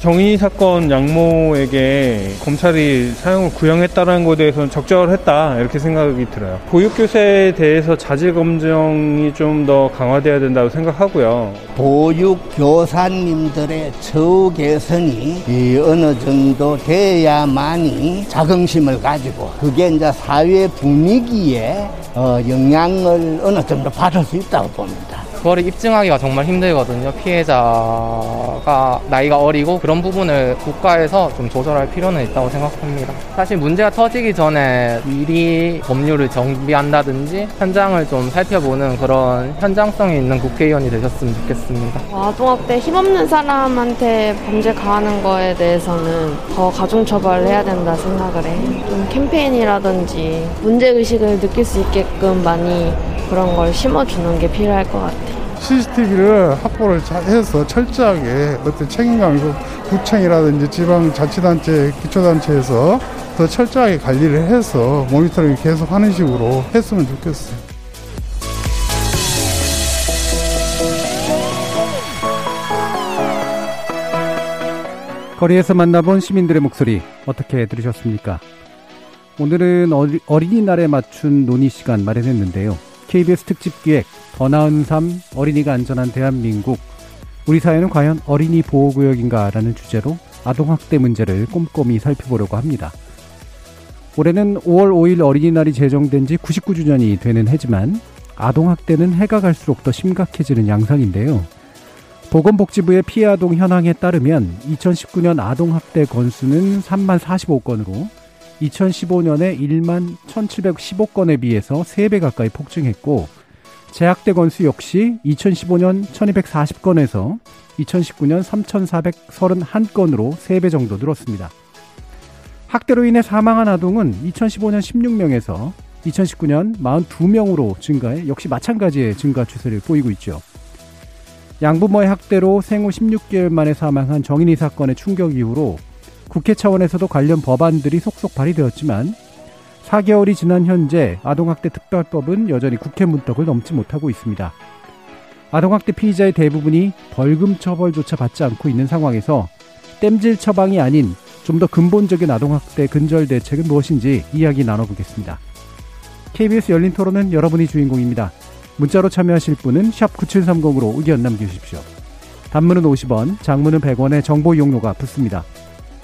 정의 사건 양모에게 검찰이 사형을 구형했다는 것에 대해서는 적절했다 이렇게 생각이 들어요. 보육교사에 대해서 자질 검증이 좀 더 강화돼야 된다고 생각하고요. 보육교사님들의 처우 개선이 어느 정도 돼야만이 자긍심을 가지고 그게 이제 사회 분위기에 어, 영향을 어느 정도 받을 수 있다고 봅니다. 그거를 입증하기가 정말 힘들거든요. 피해자가 나이가 어리고 그런 부분을 국가에서 좀 조절할 필요는 있다고 생각합니다. 사실 문제가 터지기 전에 미리 법률을 정비한다든지 현장을 좀 살펴보는 그런 현장성이 있는 국회의원이 되셨으면 좋겠습니다. 아동학대 힘없는 사람한테 범죄 가하는 거에 대해서는 더 가중처벌을 해야 된다 생각을 해. 좀 캠페인이라든지 문제의식을 느낄 수 있게끔 많이 그런 걸 심어주는 게 필요할 것 같아요. CCTV를 확보를 해서 철저하게 어떤 책임감이고 구청이라든지 지방자치단체, 기초단체에서 더 철저하게 관리를 해서 모니터링 계속 하는 식으로 했으면 좋겠어요. 거리에서 만나본 시민들의 목소리 어떻게 들으셨습니까? 오늘은 어린이날에 맞춘 논의 시간 마련했는데요. KBS 특집 기획 더 나은 삶 어린이가 안전한 대한민국 우리 사회는 과연 어린이 보호구역인가라는 주제로 아동학대 문제를 꼼꼼히 살펴보려고 합니다. 올해는 5월 5일 어린이날이 제정된 지 99주년이 되는 해지만 아동학대는 해가 갈수록 더 심각해지는 양상인데요. 보건복지부의 피해 아동 현황에 따르면 2019년 아동학대 건수는 3만 45건으로 2015년에 1만 1715건에 비해서 3배 가까이 폭증했고 재학대 건수 역시 2015년 1240건에서 2019년 3431건으로 3배 정도 늘었습니다. 학대로 인해 사망한 아동은 2015년 16명에서 2019년 42명으로 증가해 역시 마찬가지의 증가 추세를 보이고 있죠. 양부모의 학대로 생후 16개월 만에 사망한 정인이 사건의 충격 이후로 국회 차원에서도 관련 법안들이 속속 발의되었지만 4개월이 지난 현재 아동학대 특별법은 여전히 국회 문턱을 넘지 못하고 있습니다. 아동학대 피의자의 대부분이 벌금 처벌조차 받지 않고 있는 상황에서 땜질 처방이 아닌 좀 더 근본적인 아동학대 근절 대책은 무엇인지 이야기 나눠보겠습니다. KBS 열린 토론은 여러분이 주인공입니다. 문자로 참여하실 분은 9730으로 의견 남겨주십시오. 단문은 50원, 장문은 100원의 정보 이용료가 붙습니다.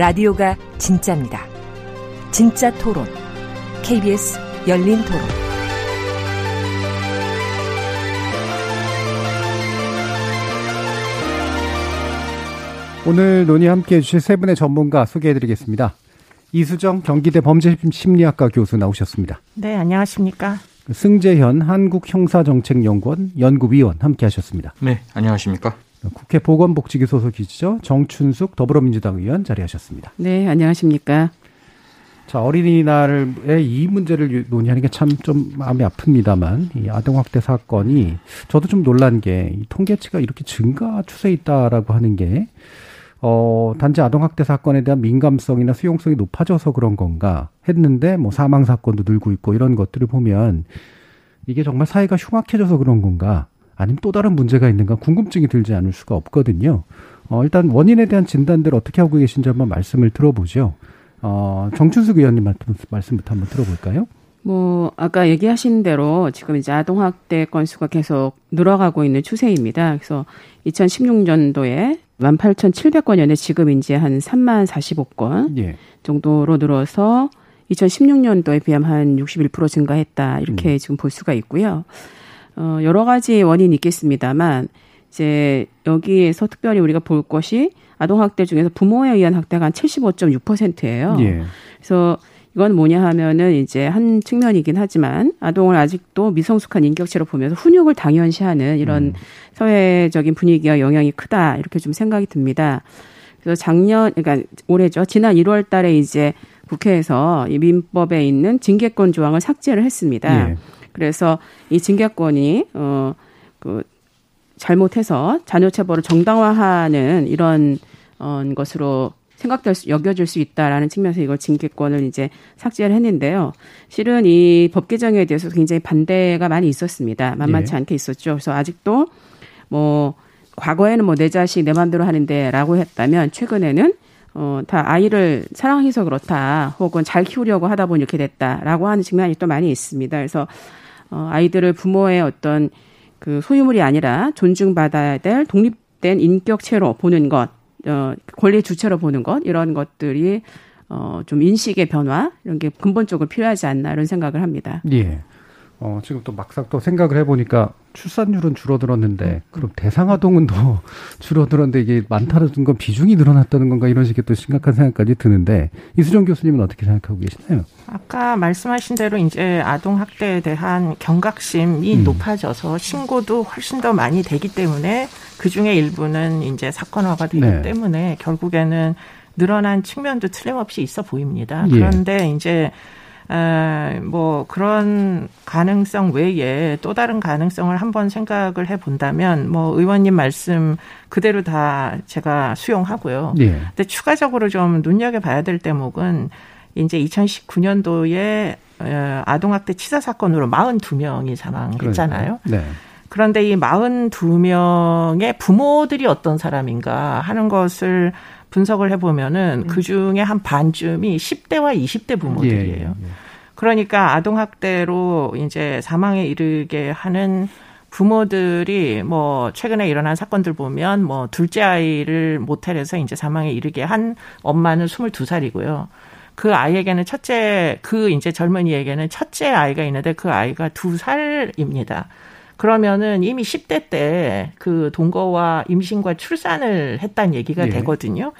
라디오가 진짜입니다. 진짜 토론. KBS 열린 토론. 오늘 논의 함께 해주실 세 분의 전문가 소개해드리겠습니다. 이수정 경기대 범죄심리학과 교수 나오셨습니다. 네, 안녕하십니까. 승재현 한국형사정책연구원 연구위원 함께 하셨습니다. 네, 안녕하십니까. 국회 보건복지기 소속이시죠. 정춘숙 더불어민주당 의원 자리하셨습니다. 네, 안녕하십니까. 자, 어린이날에 이 문제를 논의하는 게 참 좀 마음이 아픕니다만, 이 아동학대 사건이 저도 좀 놀란 게, 이 통계치가 이렇게 증가 추세에 있다라고 하는 게, 어, 단지 아동학대 사건에 대한 민감성이나 수용성이 높아져서 그런 건가 했는데, 뭐 사망 사건도 늘고 있고 이런 것들을 보면, 이게 정말 사회가 흉악해져서 그런 건가, 아니면 또 다른 문제가 있는가 궁금증이 들지 않을 수가 없거든요. 어, 일단 원인에 대한 진단들 어떻게 하고 계신지 한번 말씀을 들어보죠. 어, 정춘숙 의원님 말씀부터 한번 들어볼까요? 뭐 아까 얘기하신 대로 지금 이제 아동 학대 건수가 계속 늘어가고 있는 추세입니다. 그래서 2016년도에 18,700건이었는데 지금 이제 한 3만 45건 예. 정도로 늘어서 2016년도에 비하면 한 61% 증가했다 이렇게 음. 지금 볼 수가 있고요. 어, 여러 가지 원인이 있겠습니다만 이제 여기에서 특별히 우리가 볼 것이 아동학대 중에서 부모에 의한 학대가 한 75.6%예요. 예. 그래서 이건 뭐냐 하면은 이제 한 측면이긴 하지만 아동을 아직도 미성숙한 인격체로 보면서 훈육을 당연시하는 이런 음. 사회적인 분위기와 영향이 크다 이렇게 좀 생각이 듭니다. 그래서 작년 그러니까 올해죠. 지난 1월 달에 이제 국회에서 이 민법에 있는 징계권 조항을 삭제를 했습니다. 예. 그래서 이 징계권이 어그 잘못해서 자녀 체벌을 정당화하는 이런 어 것으로 생각될 수, 여겨질 수 있다라는 측면에서 이걸 징계권을 이제 삭제를 했는데요. 실은 이 법 개정에 대해서 굉장히 반대가 많이 있었습니다. 만만치 예. 않게 있었죠. 그래서 아직도 뭐 과거에는 뭐 내 자식 내 맘대로 하는데라고 했다면 최근에는 어, 다 아이를 사랑해서 그렇다 혹은 잘 키우려고 하다 보니 이렇게 됐다라고 하는 측면이 또 많이 있습니다. 그래서 어, 아이들을 부모의 어떤 그 소유물이 아니라 존중받아야 될 독립된 인격체로 보는 것 어, 권리 주체로 보는 것 이런 것들이 어, 좀 인식의 변화 이런 게 근본적으로 필요하지 않나 이런 생각을 합니다. 예. 어, 지금 또 막상 또 생각을 해보니까 출산율은 줄어들었는데 음. 그럼 대상아동은 더 줄어들었는데 이게 많다는 건 비중이 늘어났다는 건가 이런 식의 또 심각한 생각까지 드는데 이수정 교수님은 어떻게 생각하고 계시나요? 아까 말씀하신 대로 이제 아동 학대에 대한 경각심이 음. 높아져서 신고도 훨씬 더 많이 되기 때문에 그 중에 일부는 이제 사건화가 되기 네. 때문에 결국에는 늘어난 측면도 틀림없이 있어 보입니다. 예. 그런데 이제 뭐 그런 가능성 외에 또 다른 가능성을 한번 생각을 해 본다면 뭐 의원님 말씀 그대로 다 제가 수용하고요. 예. 근데 추가적으로 좀 눈여겨 봐야 될 대목은 이제 2019년도에 아동학대 치사 사건으로 42명이 사망했잖아요. 네. 그런데 이 42명의 부모들이 어떤 사람인가 하는 것을 분석을 해보면은 음. 그 중에 한 반쯤이 10대와 20대 부모들이에요. 예, 예, 예. 그러니까 아동학대로 이제 사망에 이르게 하는 부모들이 뭐 최근에 일어난 사건들 보면 뭐 둘째 아이를 모텔에서 이제 사망에 이르게 한 엄마는 22살이고요. 그 아이에게는 첫째 그 이제 젊은이에게는 첫째 아이가 있는데 그 아이가 두 살입니다. 그러면은 이미 10대 때 그 동거와 임신과 출산을 했다는 얘기가 예. 되거든요.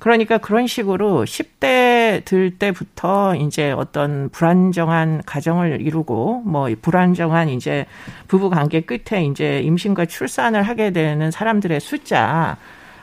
그러니까 그런 식으로 10대 들 때부터 이제 어떤 불안정한 가정을 이루고 뭐 불안정한 이제 부부 관계 끝에 이제 임신과 출산을 하게 되는 사람들의 숫자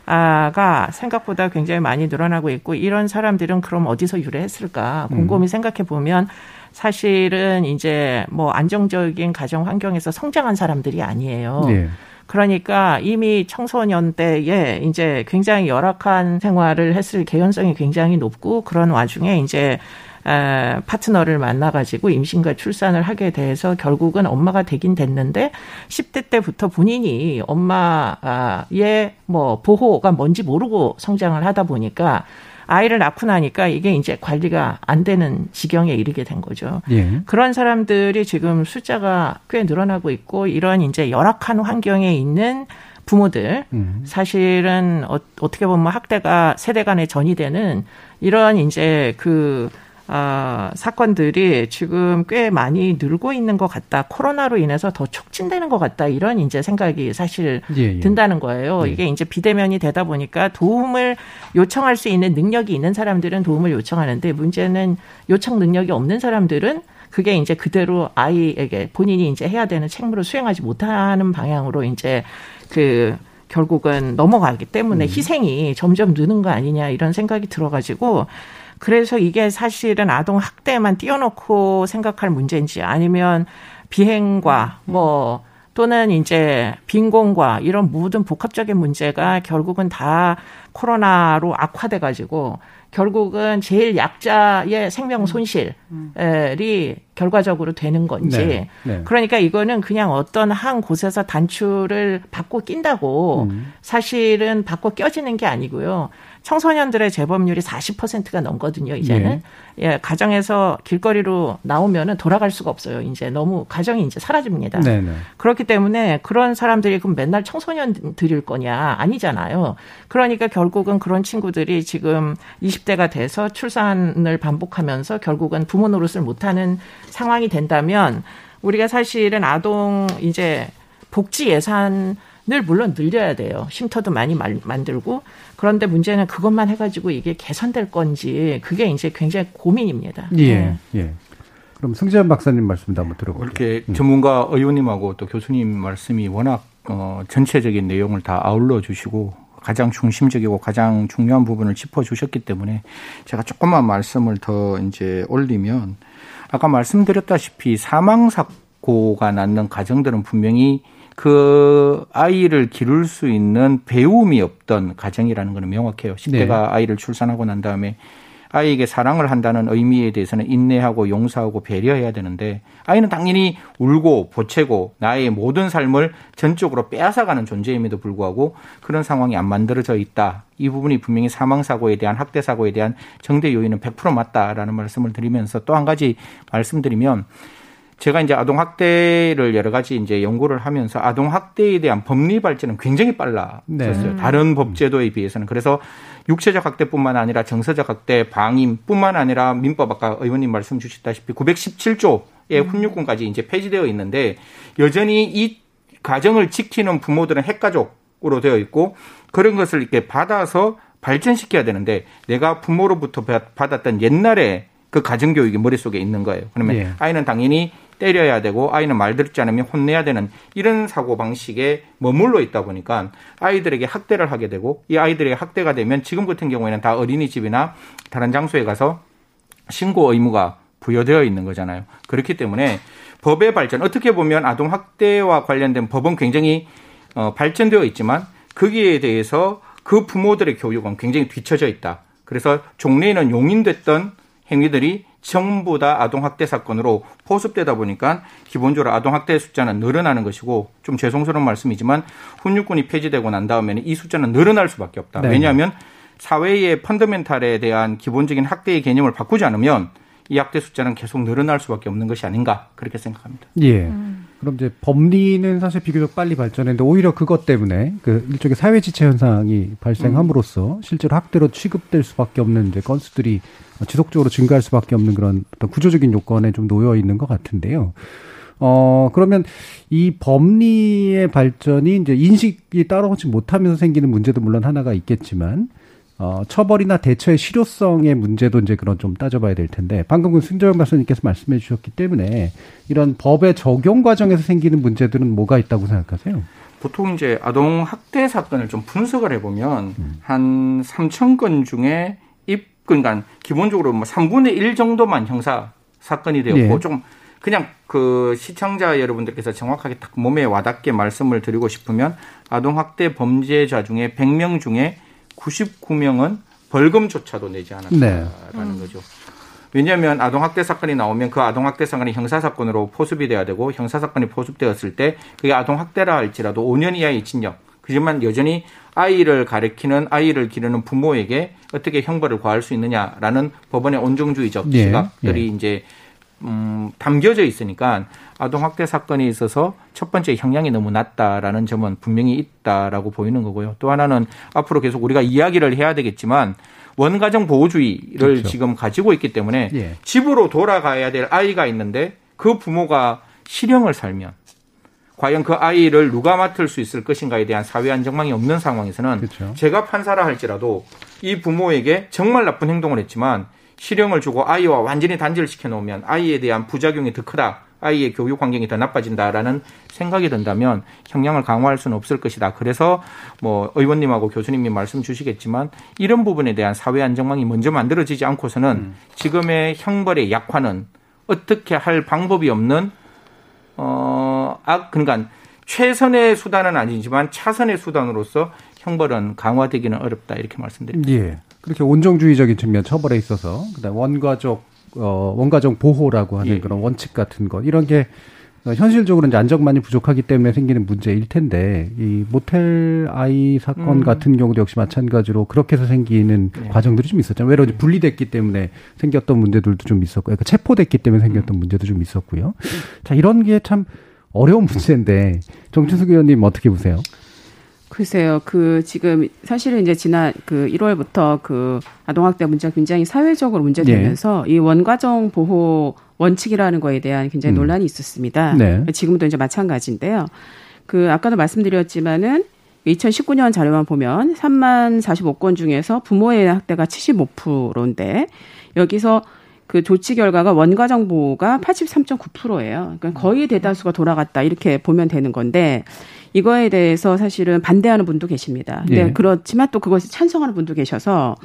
가 생각보다 굉장히 많이 늘어나고 있고 이런 사람들은 그럼 어디서 유래했을까 곰곰이 음. 생각해 보면 사실은 이제 뭐 안정적인 가정 환경에서 성장한 사람들이 아니에요. 네. 그러니까 이미 청소년 때에 이제 굉장히 열악한 생활을 했을 개연성이 굉장히 높고 그런 와중에 이제 에, 파트너를 만나가지고 임신과 출산을 하게 돼서 결국은 엄마가 되긴 됐는데 10대 때부터 본인이 엄마의 뭐 보호가 뭔지 모르고 성장을 하다 보니까 아이를 낳고 나니까 이게 이제 관리가 안 되는 지경에 이르게 된 거죠. 예. 그런 사람들이 지금 숫자가 꽤 늘어나고 있고 이런 이제 열악한 환경에 있는 부모들 음. 사실은 어, 어떻게 보면 학대가 세대 간에 전이되는 이런 이제 그 아, 사건들이 지금 꽤 많이 늘고 있는 것 같다. 코로나로 인해서 더 촉진되는 것 같다. 이런 이제 생각이 사실 예, 예. 든다는 거예요. 예. 이게 이제 비대면이 되다 보니까 도움을 요청할 수 있는 능력이 있는 사람들은 도움을 요청하는데 문제는 요청 능력이 없는 사람들은 그게 이제 그대로 아이에게 본인이 이제 해야 되는 책무를 수행하지 못하는 방향으로 이제 그 결국은 넘어가기 때문에 음. 희생이 점점 느는 거 아니냐 이런 생각이 들어가지고 그래서 이게 사실은 아동 학대만 띄워놓고 생각할 문제인지 아니면 비행과 뭐 또는 이제 빈곤과 이런 모든 복합적인 문제가 결국은 다 코로나로 악화돼 가지고 결국은 제일 약자의 생명 손실이 결과적으로 되는 건지 네, 네. 그러니까 이거는 그냥 어떤 한 곳에서 단추를 받고 낀다고 음. 사실은 받고 껴지는 게 아니고요. 청소년들의 재범률이 40%가 넘거든요, 이제는. 예. 예, 가정에서 길거리로 나오면은 돌아갈 수가 없어요. 이제 너무 가정이 이제 사라집니다. 네네. 네. 그렇기 때문에 그런 사람들이 그럼 맨날 청소년들일 거냐? 아니잖아요. 그러니까 결국은 그런 친구들이 지금 20대가 돼서 출산을 반복하면서 결국은 부모 노릇을 못하는 상황이 된다면 우리가 사실은 아동 이제 복지 예산 늘 물론 늘려야 돼요. 쉼터도 많이 말, 만들고 그런데 문제는 그것만 해가지고 이게 개선될 건지 그게 이제 굉장히 고민입니다. 예, 네. 예. 그럼 승재현 박사님 말씀도 한번 들어볼게요. 이렇게 음. 전문가 의원님하고 또 교수님 말씀이 워낙 어, 전체적인 내용을 다 아울러 주시고 가장 중심적이고 가장 중요한 부분을 짚어 주셨기 때문에 제가 조금만 말씀을 더 이제 올리면 아까 말씀드렸다시피 사망 사고가 낳는 가정들은 분명히 그 아이를 기를 수 있는 배움이 없던 가정이라는 것은 명확해요. 10대가 네. 아이를 출산하고 난 다음에 아이에게 사랑을 한다는 의미에 대해서는 인내하고 용서하고 배려해야 되는데 아이는 당연히 울고 보채고 나의 모든 삶을 전적으로 빼앗아가는 존재임에도 불구하고 그런 상황이 안 만들어져 있다. 이 부분이 분명히 사망사고에 대한 학대사고에 대한 정대 요인은 100% 맞다라는 말씀을 드리면서 또 한 가지 말씀드리면 제가 이제 아동 학대를 여러 가지 이제 연구를 하면서 아동 학대에 대한 법리 발전은 굉장히 빨라졌어요. 네. 다른 법제도에 비해서는 그래서 육체적 학대뿐만 아니라 정서적 학대, 방임뿐만 아니라 민법 아까 의원님 말씀 주셨다시피 917조의 훈육군까지 이제 폐지되어 있는데 여전히 이 가정을 지키는 부모들은 핵가족으로 되어 있고 그런 것을 이렇게 받아서 발전시켜야 되는데 내가 부모로부터 받았던 옛날에 그 가정교육이 머릿속에 있는 거예요. 그러면 예. 아이는 당연히 때려야 되고 아이는 말 듣지 않으면 혼내야 되는 이런 사고 방식에 머물러 있다 보니까 아이들에게 학대를 하게 되고 이 아이들에게 학대가 되면 지금 같은 경우에는 다 어린이집이나 다른 장소에 가서 신고 의무가 부여되어 있는 거잖아요. 그렇기 때문에 법의 발전 어떻게 보면 아동 학대와 관련된 법은 굉장히 어, 발전되어 있지만 거기에 대해서 그 부모들의 교육은 굉장히 뒤처져 있다. 그래서 종래에는 용인됐던 행위들이 전부 다 아동학대 사건으로 포섭되다 보니까 기본적으로 아동학대 숫자는 늘어나는 것이고 좀 죄송스러운 말씀이지만 훈육군이 폐지되고 난 다음에는 이 숫자는 늘어날 수밖에 없다. 네. 왜냐하면 사회의 펀더멘탈에 대한 기본적인 학대의 개념을 바꾸지 않으면 이 학대 숫자는 계속 늘어날 수밖에 없는 것이 아닌가 그렇게 생각합니다. 예. 음. 그럼 이제 법리는 사실 비교적 빨리 발전했는데 오히려 그것 때문에 그 일종의 사회 지체 현상이 발생함으로써 음. 실제로 학대로 취급될 수밖에 없는 이제 건수들이 지속적으로 증가할 수밖에 없는 그런 어떤 구조적인 요건에 좀 놓여 있는 것 같은데요. 어, 그러면 이 법리의 발전이 이제 인식이 따라오지 못하면서 생기는 문제도 물론 하나가 있겠지만 어, 처벌이나 대처의 실효성의 문제도 이제 그런 좀 따져봐야 될 텐데 방금 그 승조영 박사님께서 말씀해 주셨기 때문에 이런 법의 적용 과정에서 생기는 문제들은 뭐가 있다고 생각하세요? 보통 이제 아동 학대 사건을 좀 분석을 해보면 음. 한 3천 건 중에 입 그러니까 기본적으로 뭐 3분의 1 정도만 형사 사건이 되었고 네. 좀 그냥 그 시청자 여러분들께서 정확하게 딱 몸에 와닿게 말씀을 드리고 싶으면 아동 학대 범죄자 중에 100명 중에 99명은 벌금조차도 내지 않았다라는 네. 거죠. 왜냐하면 아동학대 사건이 나오면 그 아동학대 사건이 형사사건으로 포습이 돼야 되고 형사사건이 포습되었을 때 그게 아동학대라 할지라도 5년 이하의 징역. 그지만 여전히 아이를 가리키는 아이를 기르는 부모에게 어떻게 형벌을 과할 수 있느냐라는 법원의 온정주의적 예. 시각들이 예. 이제 음, 담겨져 있으니까 아동 학대 사건에 있어서 첫 번째 형량이 너무 낮다라는 점은 분명히 있다라고 보이는 거고요. 또 하나는 앞으로 계속 우리가 이야기를 해야 되겠지만 원가정 보호주의를 그렇죠. 지금 가지고 있기 때문에 예. 집으로 돌아가야 될 아이가 있는데 그 부모가 실형을 살면 과연 그 아이를 누가 맡을 수 있을 것인가에 대한 사회 안정망이 없는 상황에서는 그렇죠. 제가 판사라 할지라도 이 부모에게 정말 나쁜 행동을 했지만 실형을 주고 아이와 완전히 단절을 시켜 놓으면 아이에 대한 부작용이 더 크다. 아이의 교육 환경이 더 나빠진다라는 생각이 든다면 형량을 강화할 수는 없을 것이다. 그래서 뭐 의원님하고 교수님이 말씀 주시겠지만 이런 부분에 대한 사회 안정망이 먼저 만들어지지 않고서는 음. 지금의 형벌의 약화는 어떻게 할 방법이 없는 어, 악, 그러니까 최선의 수단은 아니지만 차선의 수단으로서 형벌은 강화되기는 어렵다 이렇게 말씀드립니다. 예. 그렇게 온정주의적인 측면 처벌에 있어서 그다음 원가족 어 원가족 보호라고 하는 예. 그런 원칙 같은 것 이런 게 현실적으로 이제 안정만이 부족하기 때문에 생기는 문제일 텐데 이 모텔 아이 사건 음. 같은 경우도 역시 마찬가지로 그렇게 해서 생기는 네. 과정들이 좀 있었잖아요. 외로 음. 분리됐기 때문에 생겼던 문제들도 좀 있었고, 그러니까 체포됐기 때문에 생겼던 음. 문제도 좀 있었고요. 자 이런 게 참 어려운 문제인데 정춘숙 의원님 어떻게 보세요? 글쎄요, 그 지금 사실은 이제 지난 그 1월부터 그 아동학대 문제가 굉장히 사회적으로 문제되면서 네. 이 원가정 보호 원칙이라는 거에 대한 굉장히 음. 논란이 있었습니다. 네. 지금도 이제 마찬가지인데요. 그 아까도 말씀드렸지만은 2019년 자료만 보면 3만 45건 중에서 부모의 학대가 75%인데 여기서 그 조치 결과가 원가 정 보호가 83.9%예요. 그러니까 거의 대다수가 돌아갔다 이렇게 보면 되는 건데 이거에 대해서 사실은 반대하는 분도 계십니다. 근데 네. 그렇지만 또 그것을 찬성하는 분도 계셔서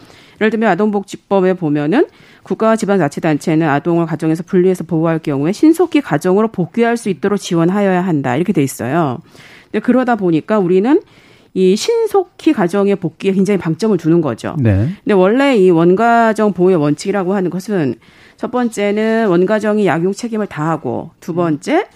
예를 들면 아동복지법에 보면은 국가와 지방자치단체는 아동을 가정에서 분리해서 보호할 경우에 신속히 가정으로 복귀할 수 있도록 지원하여야 한다 이렇게 돼 있어요. 근데 그러다 보니까 우리는 이 신속히 가정의 복귀에 굉장히 방점을 두는 거죠. 네. 근데 원래 이 원가정 보호의 원칙이라고 하는 것은 첫 번째는 원가정이 약용 책임을 다하고 두 번째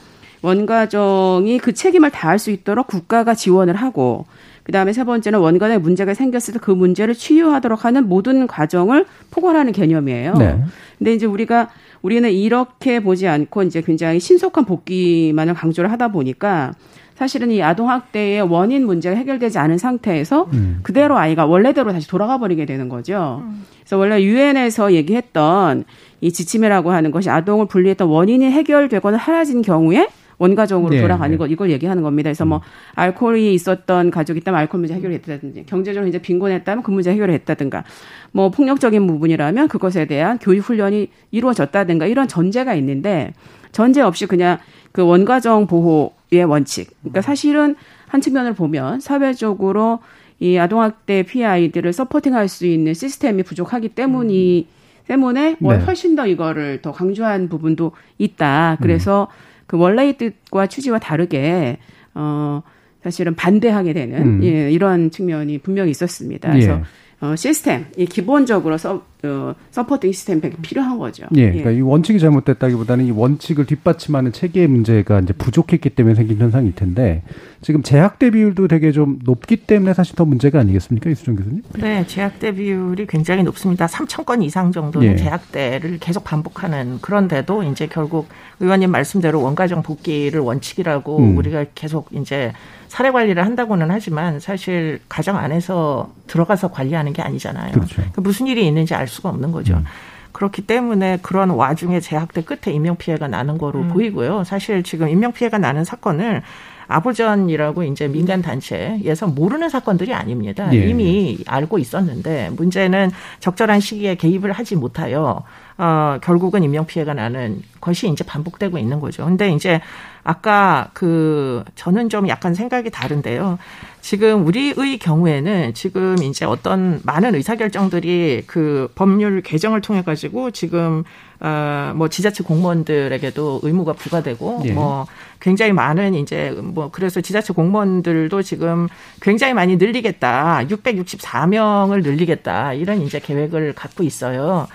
원가정이 그 책임을 다할 수 있도록 국가가 지원을 하고 그다음에 세 번째는 원가정에 문제가 생겼을 때 그 문제를 치유하도록 하는 모든 과정을 포괄하는 개념이에요. 네. 근데 이제 우리가 우리는 이렇게 보지 않고 이제 굉장히 신속한 복귀만을 강조를 하다 보니까 사실은 이 아동 학대의 원인 문제가 해결되지 않은 상태에서 음. 그대로 아이가 원래대로 다시 돌아가 버리게 되는 거죠. 음. 그래서 원래 유엔에서 얘기했던 이 지침이라고 하는 것이 아동을 분리했던 원인이 해결되거나 사라진 경우에 원가정으로 네, 돌아가는 네. 것 이걸 얘기하는 겁니다. 그래서 뭐 음. 알코올이 있었던 가족이 있다면 알코올 문제 해결이 됐다든지 경제적으로 이제 빈곤했다면 그 문제 해결을 했다든가 뭐 폭력적인 부분이라면 그것에 대한 교육 훈련이 이루어졌다든가 이런 전제가 있는데 전제 없이 그냥 그 원가정 보호의 원칙. 그러니까 사실은 한 측면을 보면 사회적으로 이 아동학대 피해 아이들을 서포팅할 수 있는 시스템이 부족하기 때문이 때문에 뭐 네. 훨씬 더 이거를 더 강조한 부분도 있다. 그래서 음. 그 원래의 뜻과 취지와 다르게 어 사실은 반대하게 되는 음. 예, 이런 측면이 분명히 있었습니다. 그래서 예. 어, 시스템, 이 기본적으로 서, 어, 서포팅 시스템 이 필요한 거죠. 예, 그러니까 이 원칙이 잘못됐다기보다는 이 원칙을 뒷받침하는 체계 문제가 이제 부족했기 때문에 생긴 현상일 텐데 지금 재학대 비율도 되게 좀 높기 때문에 사실 더 문제가 아니겠습니까, 이수정 교수님? 네, 재학대 비율이 굉장히 높습니다. 3천 건 이상 정도는 예. 재학대를 계속 반복하는 그런데도 이제 결국 의원님 말씀대로 원가정 복귀를 원칙이라고 음. 우리가 계속 이제 사례 관리를 한다고는 하지만 사실 가정 안에서 들어가서 관리하는 게 아니잖아요. 그렇죠. 그러니까 무슨 일이 있는지 알 수가 없는 거죠. 음. 그렇기 때문에 그런 와중에 재학대 끝에 인명피해가 나는 거로 음. 보이고요. 사실 지금 인명피해가 나는 사건을 아보전이라고 이제 민간 단체에서 모르는 사건들이 아닙니다. 예. 이미 알고 있었는데 문제는 적절한 시기에 개입을 하지 못하여 어 결국은 인명 피해가 나는 것이 이제 반복되고 있는 거죠. 근데 이제 아까 그 저는 좀 약간 생각이 다른데요. 지금 우리의 경우에는 지금 이제 어떤 많은 의사결정들이 그 법률 개정을 통해 가지고 지금 어뭐 지자체 공무원들에게도 의무가 부과되고 네. 뭐 굉장히 많은 이제 뭐 그래서 지자체 공무원들도 지금 굉장히 많이 늘리겠다. 664명을 늘리겠다. 이런 이제 계획을 갖고 있어요.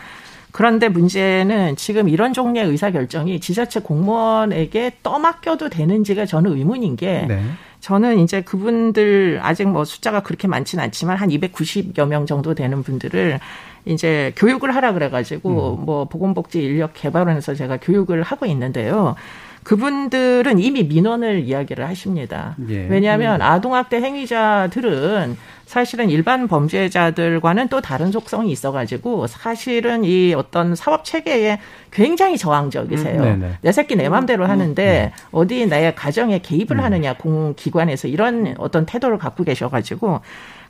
그런데 문제는 지금 이런 종류의 의사결정이 지자체 공무원에게 떠맡겨도 되는지가 저는 의문인 게 네. 저는 이제 그분들 아직 뭐 숫자가 그렇게 많지는 않지만 한 290여 명 정도 되는 분들을 이제 교육을 하라 그래가지고 음. 뭐 보건복지 인력 개발원에서 제가 교육을 하고 있는데요. 그분들은 이미 민원을 이야기를 하십니다. 예. 왜냐하면 음. 아동학대 행위자들은 사실은 일반 범죄자들과는 또 다른 속성이 있어가지고 사실은 이 어떤 사법 체계에 굉장히 저항적이세요. 음, 내 새끼 내 맘대로 음, 하는데 네. 어디 내 가정에 개입을 음. 하느냐 공기관에서 이런 어떤 태도를 갖고 계셔가지고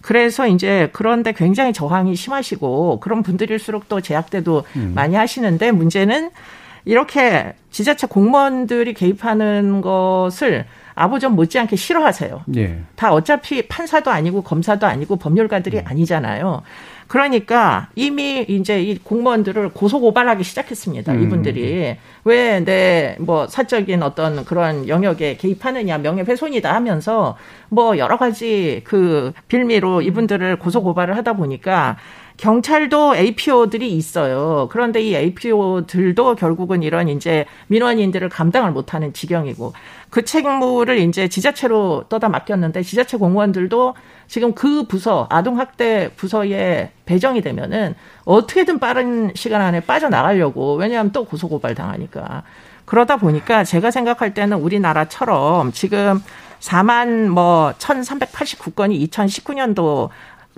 그래서 이제 그런데 굉장히 저항이 심하시고 그런 분들일수록 또 제약대도 음. 많이 하시는데 문제는 이렇게 지자체 공무원들이 개입하는 것을 아버전 못지않게 싫어하세요. 예. 다 어차피 판사도 아니고 검사도 아니고 법률가들이 음. 아니잖아요. 그러니까 이미 이제 이 공무원들을 고소 고발하기 시작했습니다. 음. 이분들이 왜 내 뭐 사적인 어떤 그런 영역에 개입하느냐 명예훼손이다 하면서 뭐 여러 가지 그 빌미로 이분들을 고소 고발을 하다 보니까 경찰도 APO들이 있어요. 그런데 이 APO들도 결국은 이런 이제 민원인들을 감당을 못하는 지경이고 그 책무를 이제 지자체로 떠다 맡겼는데 지자체 공무원들도 지금 그 부서 아동학대 부서에 배정이 되면은 어떻게든 빠른 시간 안에 빠져나가려고 왜냐하면 또 고소고발 당하니까 그러다 보니까 제가 생각할 때는 우리나라처럼 지금 4만 뭐 1,389건이 2019년도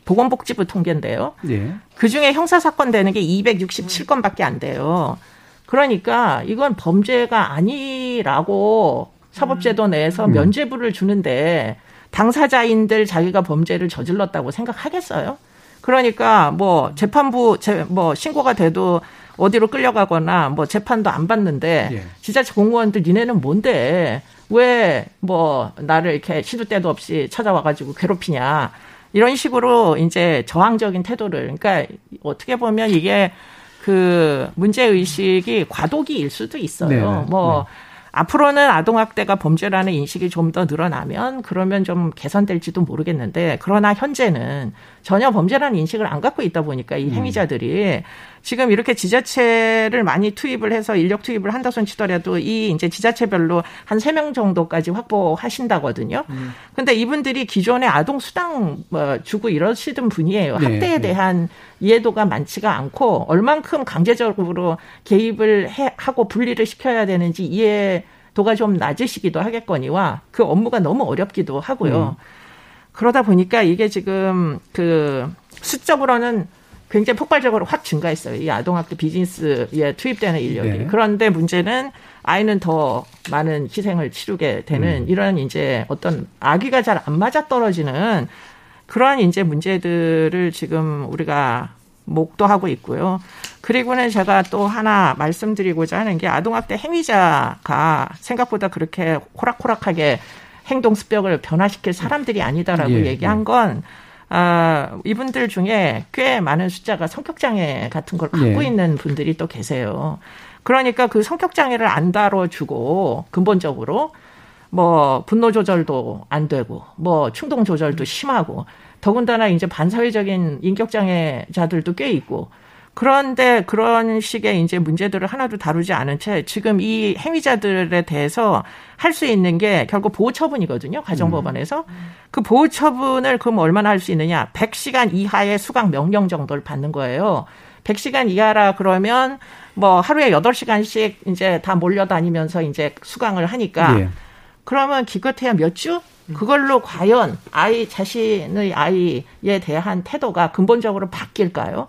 보건복지부 통계인데요. 예. 그 중에 형사사건 되는 게 267건밖에 안 돼요. 그러니까 이건 범죄가 아니라고 사법제도 내에서 음. 면죄부를 주는데 당사자인들 자기가 범죄를 저질렀다고 생각하겠어요? 그러니까 뭐 재판부 뭐 신고가 돼도 어디로 끌려가거나 뭐 재판도 안 받는데 예. 지자체 공무원들 니네는 뭔데 왜 뭐 나를 이렇게 시도 때도 없이 찾아와 가지고 괴롭히냐 이런 식으로 이제 저항적인 태도를 그러니까 어떻게 보면 이게 그 문제 의식이 과도기일 수도 있어요. 네. 뭐 네. 앞으로는 아동학대가 범죄라는 인식이 좀 더 늘어나면 그러면 좀 개선될지도 모르겠는데 그러나 현재는 전혀 범죄라는 인식을 안 갖고 있다 보니까 이 음. 행위자들이 지금 이렇게 지자체를 많이 투입을 해서 인력 투입을 한다 손 치더라도 이 이제 지자체별로 한 세 명 정도까지 확보하신다거든요. 음. 근데 이분들이 기존에 아동 수당 뭐 주고 이러시던 분이에요. 네, 학대에 네. 대한 이해도가 많지가 않고 얼만큼 강제적으로 개입을 해, 하고 분리를 시켜야 되는지 이해도가 좀 낮으시기도 하겠거니와 그 업무가 너무 어렵기도 하고요. 음. 그러다 보니까 이게 지금 그 수적으로는 굉장히 폭발적으로 확 증가했어요. 이 아동학대 비즈니스에 투입되는 인력이. 네. 그런데 문제는 아이는 더 많은 희생을 치르게 되는 음. 이런 이제 어떤 아기가 잘 안 맞아 떨어지는 그러한 이제 문제들을 지금 우리가 목도하고 있고요. 그리고는 제가 또 하나 말씀드리고자 하는 게 아동학대 행위자가 생각보다 그렇게 호락호락하게 행동 습벽을 변화시킬 사람들이 아니다라고 예, 얘기한 예. 건 아, 이분들 중에 꽤 많은 숫자가 성격장애 같은 걸 갖고 예. 있는 분들이 또 계세요. 그러니까 그 성격장애를 안 다뤄주고 근본적으로 뭐 분노 조절도 안 되고 뭐 충동 조절도 심하고 더군다나 이제 반사회적인 인격장애자들도 꽤 있고 그런데 그런 식의 이제 문제들을 하나도 다루지 않은 채 지금 이 행위자들에 대해서 할 수 있는 게 결국 보호 처분이거든요. 가정법원에서. 음. 그 보호 처분을 그럼 얼마나 할 수 있느냐. 100시간 이하의 수강 명령 정도를 받는 거예요. 100시간 이하라 그러면 뭐 하루에 8시간씩 이제 다 몰려다니면서 이제 수강을 하니까 예. 그러면 기껏해야 몇 주? 그걸로 과연 아이 자신의 아이에 대한 태도가 근본적으로 바뀔까요?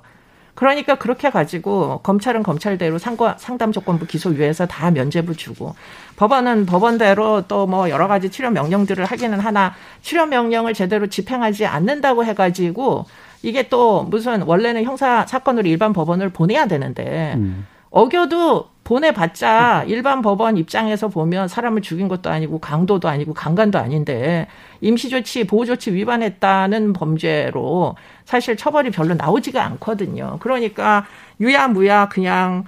그러니까 그렇게 가지고 검찰은 검찰대로 상담 조건부 기소 유예에서 다 면죄부 주고 법원은 법원대로 또 뭐 여러 가지 치료 명령들을 하기는 하나 치료 명령을 제대로 집행하지 않는다고 해가지고 이게 또 무슨 원래는 형사 사건으로 일반 법원을 보내야 되는데 음. 어겨도 보내봤자 일반 법원 입장에서 보면 사람을 죽인 것도 아니고 강도도 아니고 강간도 아닌데 임시조치 보호조치 위반했다는 범죄로 사실 처벌이 별로 나오지가 않거든요. 그러니까 유야무야 그냥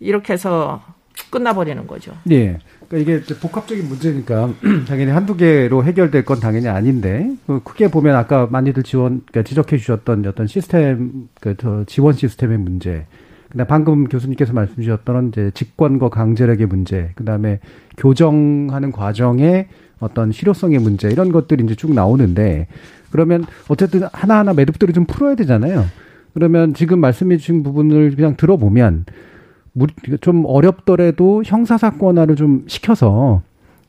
이렇게 해서 끝나버리는 거죠. 네. 그러니까 이게 복합적인 문제니까 당연히 한두 개로 해결될 건 당연히 아닌데 그 크게 보면 아까 많이들 지원 그러니까 지적해 주셨던 어떤 시스템 그 지원 시스템의 문제 그다음 방금 교수님께서 말씀 주셨던 이제 직권과 강제력의 문제, 그 다음에 교정하는 과정의 어떤 실효성의 문제 이런 것들이 이제 쭉 나오는데 그러면 어쨌든 하나하나 매듭들을 좀 풀어야 되잖아요. 그러면 지금 말씀해 주신 부분을 그냥 들어보면 좀 어렵더라도 형사사건화를 좀 시켜서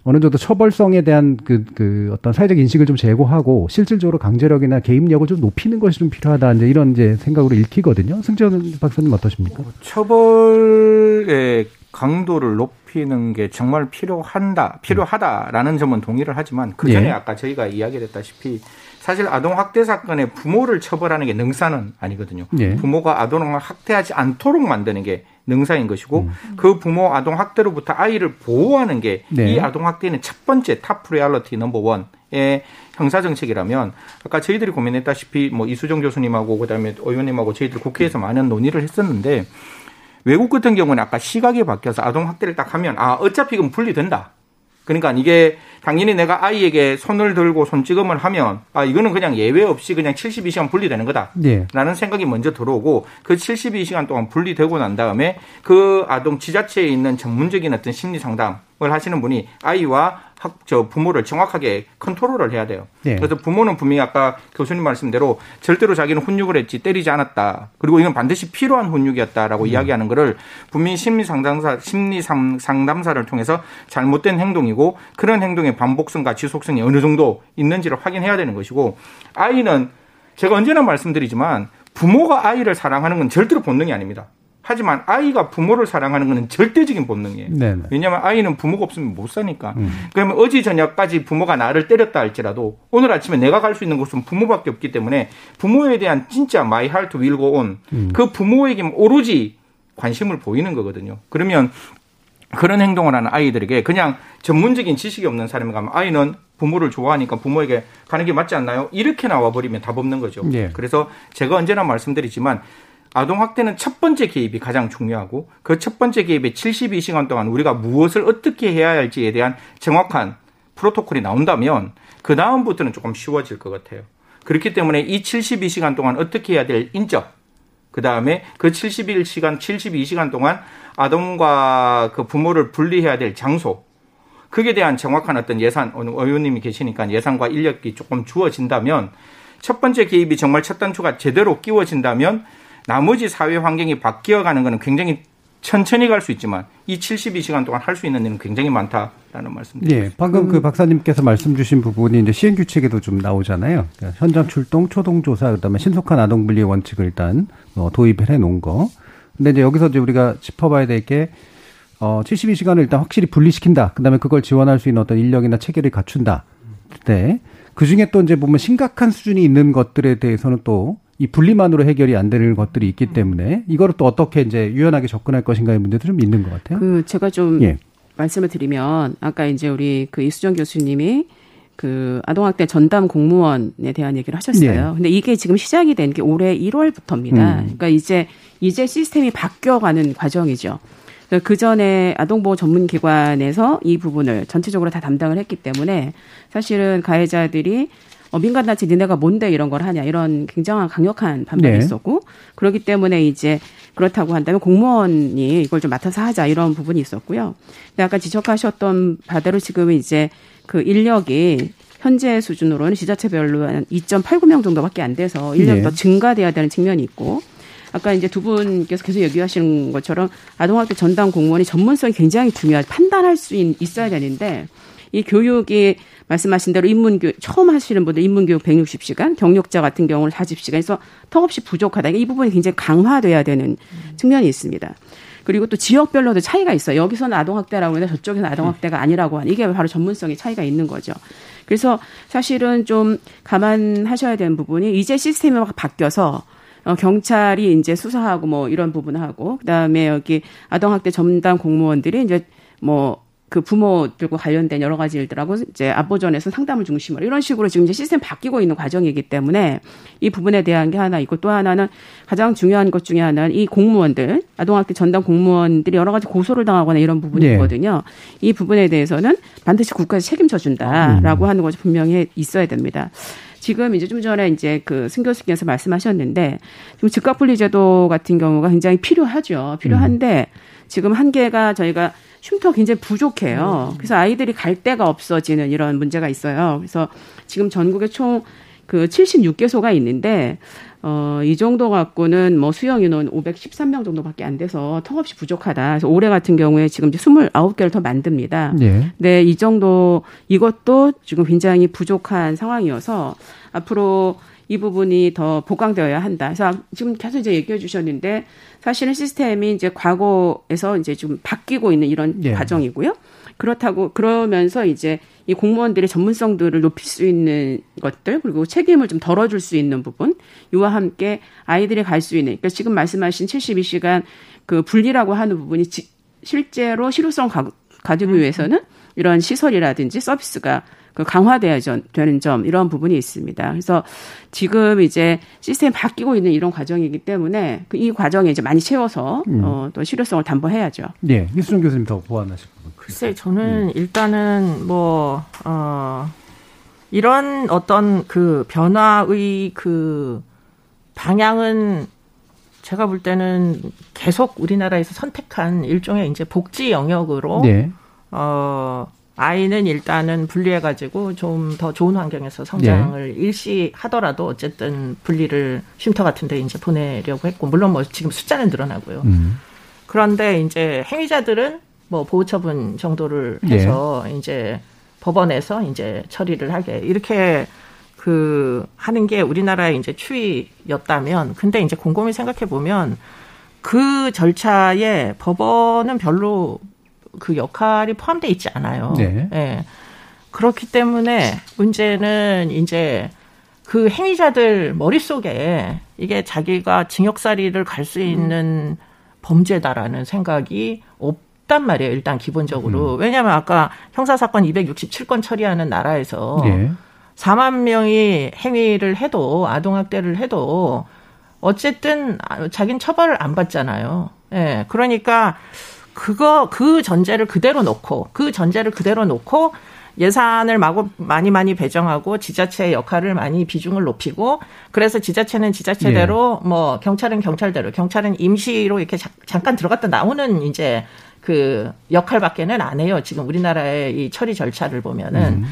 어느 정도 처벌성에 대한 그, 그 어떤 사회적 인식을 좀 제고하고 실질적으로 강제력이나 개입력을 좀 높이는 것이 좀 필요하다 이제 이런 이제 생각으로 읽히거든요. 승재원 박사님 어떠십니까? 어, 처벌의 강도를 높이는 게 정말 필요한다, 필요하다라는 점은 동의를 하지만 그 전에 예. 아까 저희가 이야기했다시피 사실 아동 학대 사건의 부모를 처벌하는 게 능사는 아니거든요. 예. 부모가 아동을 학대하지 않도록 만드는 게 능사인 것이고 음. 그 부모 아동 학대로부터 아이를 보호하는 게이 네. 아동 학대는 첫 번째 top priority number one의 형사 정책이라면 아까 저희들이 고민했다시피 뭐 이수정 교수님하고 그다음에 의원님하고 저희들 국회에서 많은 논의를 했었는데 외국 같은 경우는 아까 시각이 바뀌어서 아동 학대를 딱 하면 아 어차피 그럼 분리된다. 그러니까 이게 당연히 내가 아이에게 손을 들고 손찌검을 하면 아 이거는 그냥 예외 없이 그냥 72시간 분리되는 거다라는 네. 생각이 먼저 들어오고 그 72시간 동안 분리되고 난 다음에 그 아동 지자체에 있는 전문적인 어떤 심리 상담을 하시는 분이 아이와 학, 저 부모를 정확하게 컨트롤을 해야 돼요. 네. 그래서 부모는 분명히 아까 교수님 말씀대로 절대로 자기는 훈육을 했지 때리지 않았다. 그리고 이건 반드시 필요한 훈육이었다라고 음. 이야기하는 거를 분명히 심리 상담사 심리 상담사를 통해서 잘못된 행동이고 그런 행동의 반복성과 지속성이 어느 정도 있는지를 확인해야 되는 것이고 아이는 제가 언제나 말씀드리지만 부모가 아이를 사랑하는 건 절대로 본능이 아닙니다. 하지만 아이가 부모를 사랑하는 것은 절대적인 본능이에요. 네네. 왜냐하면 아이는 부모가 없으면 못 사니까. 음. 그러면 어제 저녁까지 부모가 나를 때렸다 할지라도 오늘 아침에 내가 갈 수 있는 곳은 부모밖에 없기 때문에 부모에 대한 진짜 my heart will go on 그 부모에게 오로지 관심을 보이는 거거든요. 그러면 그런 행동을 하는 아이들에게 그냥 전문적인 지식이 없는 사람이 가면 아이는 부모를 좋아하니까 부모에게 가는 게 맞지 않나요? 이렇게 나와버리면 답 없는 거죠. 예. 그래서 제가 언제나 말씀드리지만 아동 학대는 첫 번째 개입이 가장 중요하고 그 첫 번째 개입의 72시간 동안 우리가 무엇을 어떻게 해야 할지에 대한 정확한 프로토콜이 나온다면 그 다음부터는 조금 쉬워질 것 같아요. 그렇기 때문에 이 72시간 동안 어떻게 해야 될 인적, 그 다음에 그 71시간, 72시간 동안 아동과 그 부모를 분리해야 될 장소, 그에 대한 정확한 어떤 예산, 오늘 의원님이 계시니까 예산과 인력이 조금 주어진다면 첫 번째 개입이 정말 첫 단추가 제대로 끼워진다면 나머지 사회 환경이 바뀌어가는 것은 굉장히 천천히 갈 수 있지만 이 72시간 동안 할 수 있는 일은 굉장히 많다라는 말씀드립니다. 예, 방금 그 박사님께서 말씀 주신 부분이 이제 시행 규칙에도 좀 나오잖아요. 그러니까 현장 출동, 초동 조사, 그다음에 신속한 아동 분리 원칙을 일단 어, 도입을 해 놓은 거. 근데 이제 여기서 이제 우리가 짚어봐야 될게 어, 72시간을 일단 확실히 분리시킨다. 그다음에 그걸 지원할 수 있는 어떤 인력이나 체계를 갖춘다. 네. 그 중에 또 이제 보면 심각한 수준이 있는 것들에 대해서는 또 이 분리만으로 해결이 안 되는 것들이 있기 때문에 이거를 또 어떻게 이제 유연하게 접근할 것인가의 문제도 좀 있는 것 같아요. 그 제가 좀 예. 말씀을 드리면 아까 이제 우리 그 이수정 교수님이 그 아동학대 전담 공무원에 대한 얘기를 하셨어요. 네. 근데 이게 지금 시작이 된 게 올해 1월부터입니다. 음. 그러니까 이제 이제 시스템이 바뀌어가는 과정이죠. 그 전에 아동보호 전문기관에서 이 부분을 전체적으로 다 담당을 했기 때문에 사실은 가해자들이 어, 민간단체 니네가 뭔데 이런 걸 하냐 이런 굉장한 강력한 반발이 네. 있었고 그렇기 때문에 이제 그렇다고 한다면 공무원이 이걸 좀 맡아서 하자 이런 부분이 있었고요. 근데 아까 지적하셨던 바대로 지금 이제 그 인력이 현재 수준으로는 지자체별로 한 2.89명 정도밖에 안 돼서 인력이 네. 더 증가돼야 되는 측면이 있고 아까 이제 두 분께서 계속 얘기하시는 것처럼 아동학대 전담 공무원이 전문성이 굉장히 중요하죠. 판단할 수 있, 있어야 되는데 이 교육이 말씀하신 대로 인문교육 처음 하시는 분들 인문교육 160시간, 경력자 같은 경우는 40시간 그래서 턱없이 부족하다. 이 부분이 굉장히 강화돼야 되는 측면이 있습니다. 그리고 또 지역별로도 차이가 있어요. 여기서는 아동학대라고 하는데 저쪽에서는 아동학대가 아니라고 하는 이게 바로 전문성의 차이가 있는 거죠. 그래서 사실은 좀 감안하셔야 되는 부분이 이제 시스템이 막 바뀌어서 어, 경찰이 이제 수사하고 뭐 이런 부분을 하고 그다음에 여기 아동학대 전담 공무원들이 이제 뭐 그 부모들과 관련된 여러 가지 일들하고 이제 앞보전에서 상담을 중심으로 이런 식으로 지금 이제 시스템 바뀌고 있는 과정이기 때문에 이 부분에 대한 게 하나 있고 또 하나는 가장 중요한 것 중에 하나는 이 공무원들 아동학대 전담 공무원들이 여러 가지 고소를 당하거나 이런 부분이 네. 있거든요. 이 부분에 대해서는 반드시 국가에서 책임져 준다라고 하는 것이 분명히 있어야 됩니다. 지금 이제 좀 전에 이제 그승 교수께서 말씀하셨는데 지금 즉각 분리제도 같은 경우가 굉장히 필요하죠. 필요한데 지금 한계가 저희가 쉼터 굉장히 부족해요. 그래서 아이들이 갈 데가 없어지는 이런 문제가 있어요. 그래서 지금 전국에 총 그 76개소가 있는데 어, 이 정도 갖고는 뭐 수용 인원 513명 정도밖에 안 돼서 턱없이 부족하다. 그래서 올해 같은 경우에 지금 이제 29개를 더 만듭니다. 예. 네, 이 정도 이것도 지금 굉장히 부족한 상황이어서 앞으로 이 부분이 더 보강되어야 한다. 그래서 지금 계속 이제 얘기해 주셨는데 사실은 시스템이 이제 과거에서 이제 좀 바뀌고 있는 이런 예. 과정이고요. 그렇다고 그러면서 이제 이 공무원들의 전문성들을 높일 수 있는 것들 그리고 책임을 좀 덜어줄 수 있는 부분 이와 함께 아이들이 갈 수 있는 그러니까 지금 말씀하신 72시간 그 분리라고 하는 부분이 지- 실제로 실효성 가, 가지기 위해서는 이런 시설이라든지 서비스가 그 강화돼야 전- 되는 점 이런 부분이 있습니다. 그래서 지금 이제 시스템이 바뀌고 있는 이런 과정이기 때문에 그이 과정에 이제 많이 채워서 음. 어, 또 실효성을 담보해야죠. 예, 이수정 교수님 더 보완하실 부분. 글쎄, 저는 일단은 뭐, 어, 이런 어떤 그 변화의 그 방향은 제가 볼 때는 계속 우리나라에서 선택한 일종의 이제 복지 영역으로 네. 어, 아이는 일단은 분리해가지고 좀 더 좋은 환경에서 성장을 네. 일시 하더라도 어쨌든 분리를 쉼터 같은 데 이제 보내려고 했고, 물론 뭐 지금 숫자는 늘어나고요. 음. 그런데 이제 행위자들은 뭐 보호처분 정도를 네. 해서 이제 법원에서 이제 처리를 하게 이렇게 그 하는 게 우리나라의 이제 추이였다면 근데 이제 곰곰이 생각해 보면 그 절차에 법원은 별로 그 역할이 포함되어 있지 않아요. 네. 네. 그렇기 때문에 문제는 이제 그 행위자들 머릿속에 이게 자기가 징역살이를 갈 수 있는 범죄다라는 생각이 없단 말이에요. 일단 기본적으로. 음. 왜냐하면 아까 형사사건 267건 처리하는 나라에서 네. 4만 명이 행위를 해도 아동학대를 해도 어쨌든 자기는 처벌을 안 받잖아요. 예. 네. 그러니까 그거 그 전제를 그대로 놓고 그 전제를 그대로 놓고 예산을 마구 많이 많이 배정하고 지자체의 역할을 많이 비중을 높이고 그래서 지자체는 지자체대로 네. 뭐 경찰은 경찰대로 경찰은 임시로 이렇게 자, 잠깐 들어갔다 나오는 이제 그 역할밖에는 안 해요. 지금 우리나라의 이 처리 절차를 보면은 음.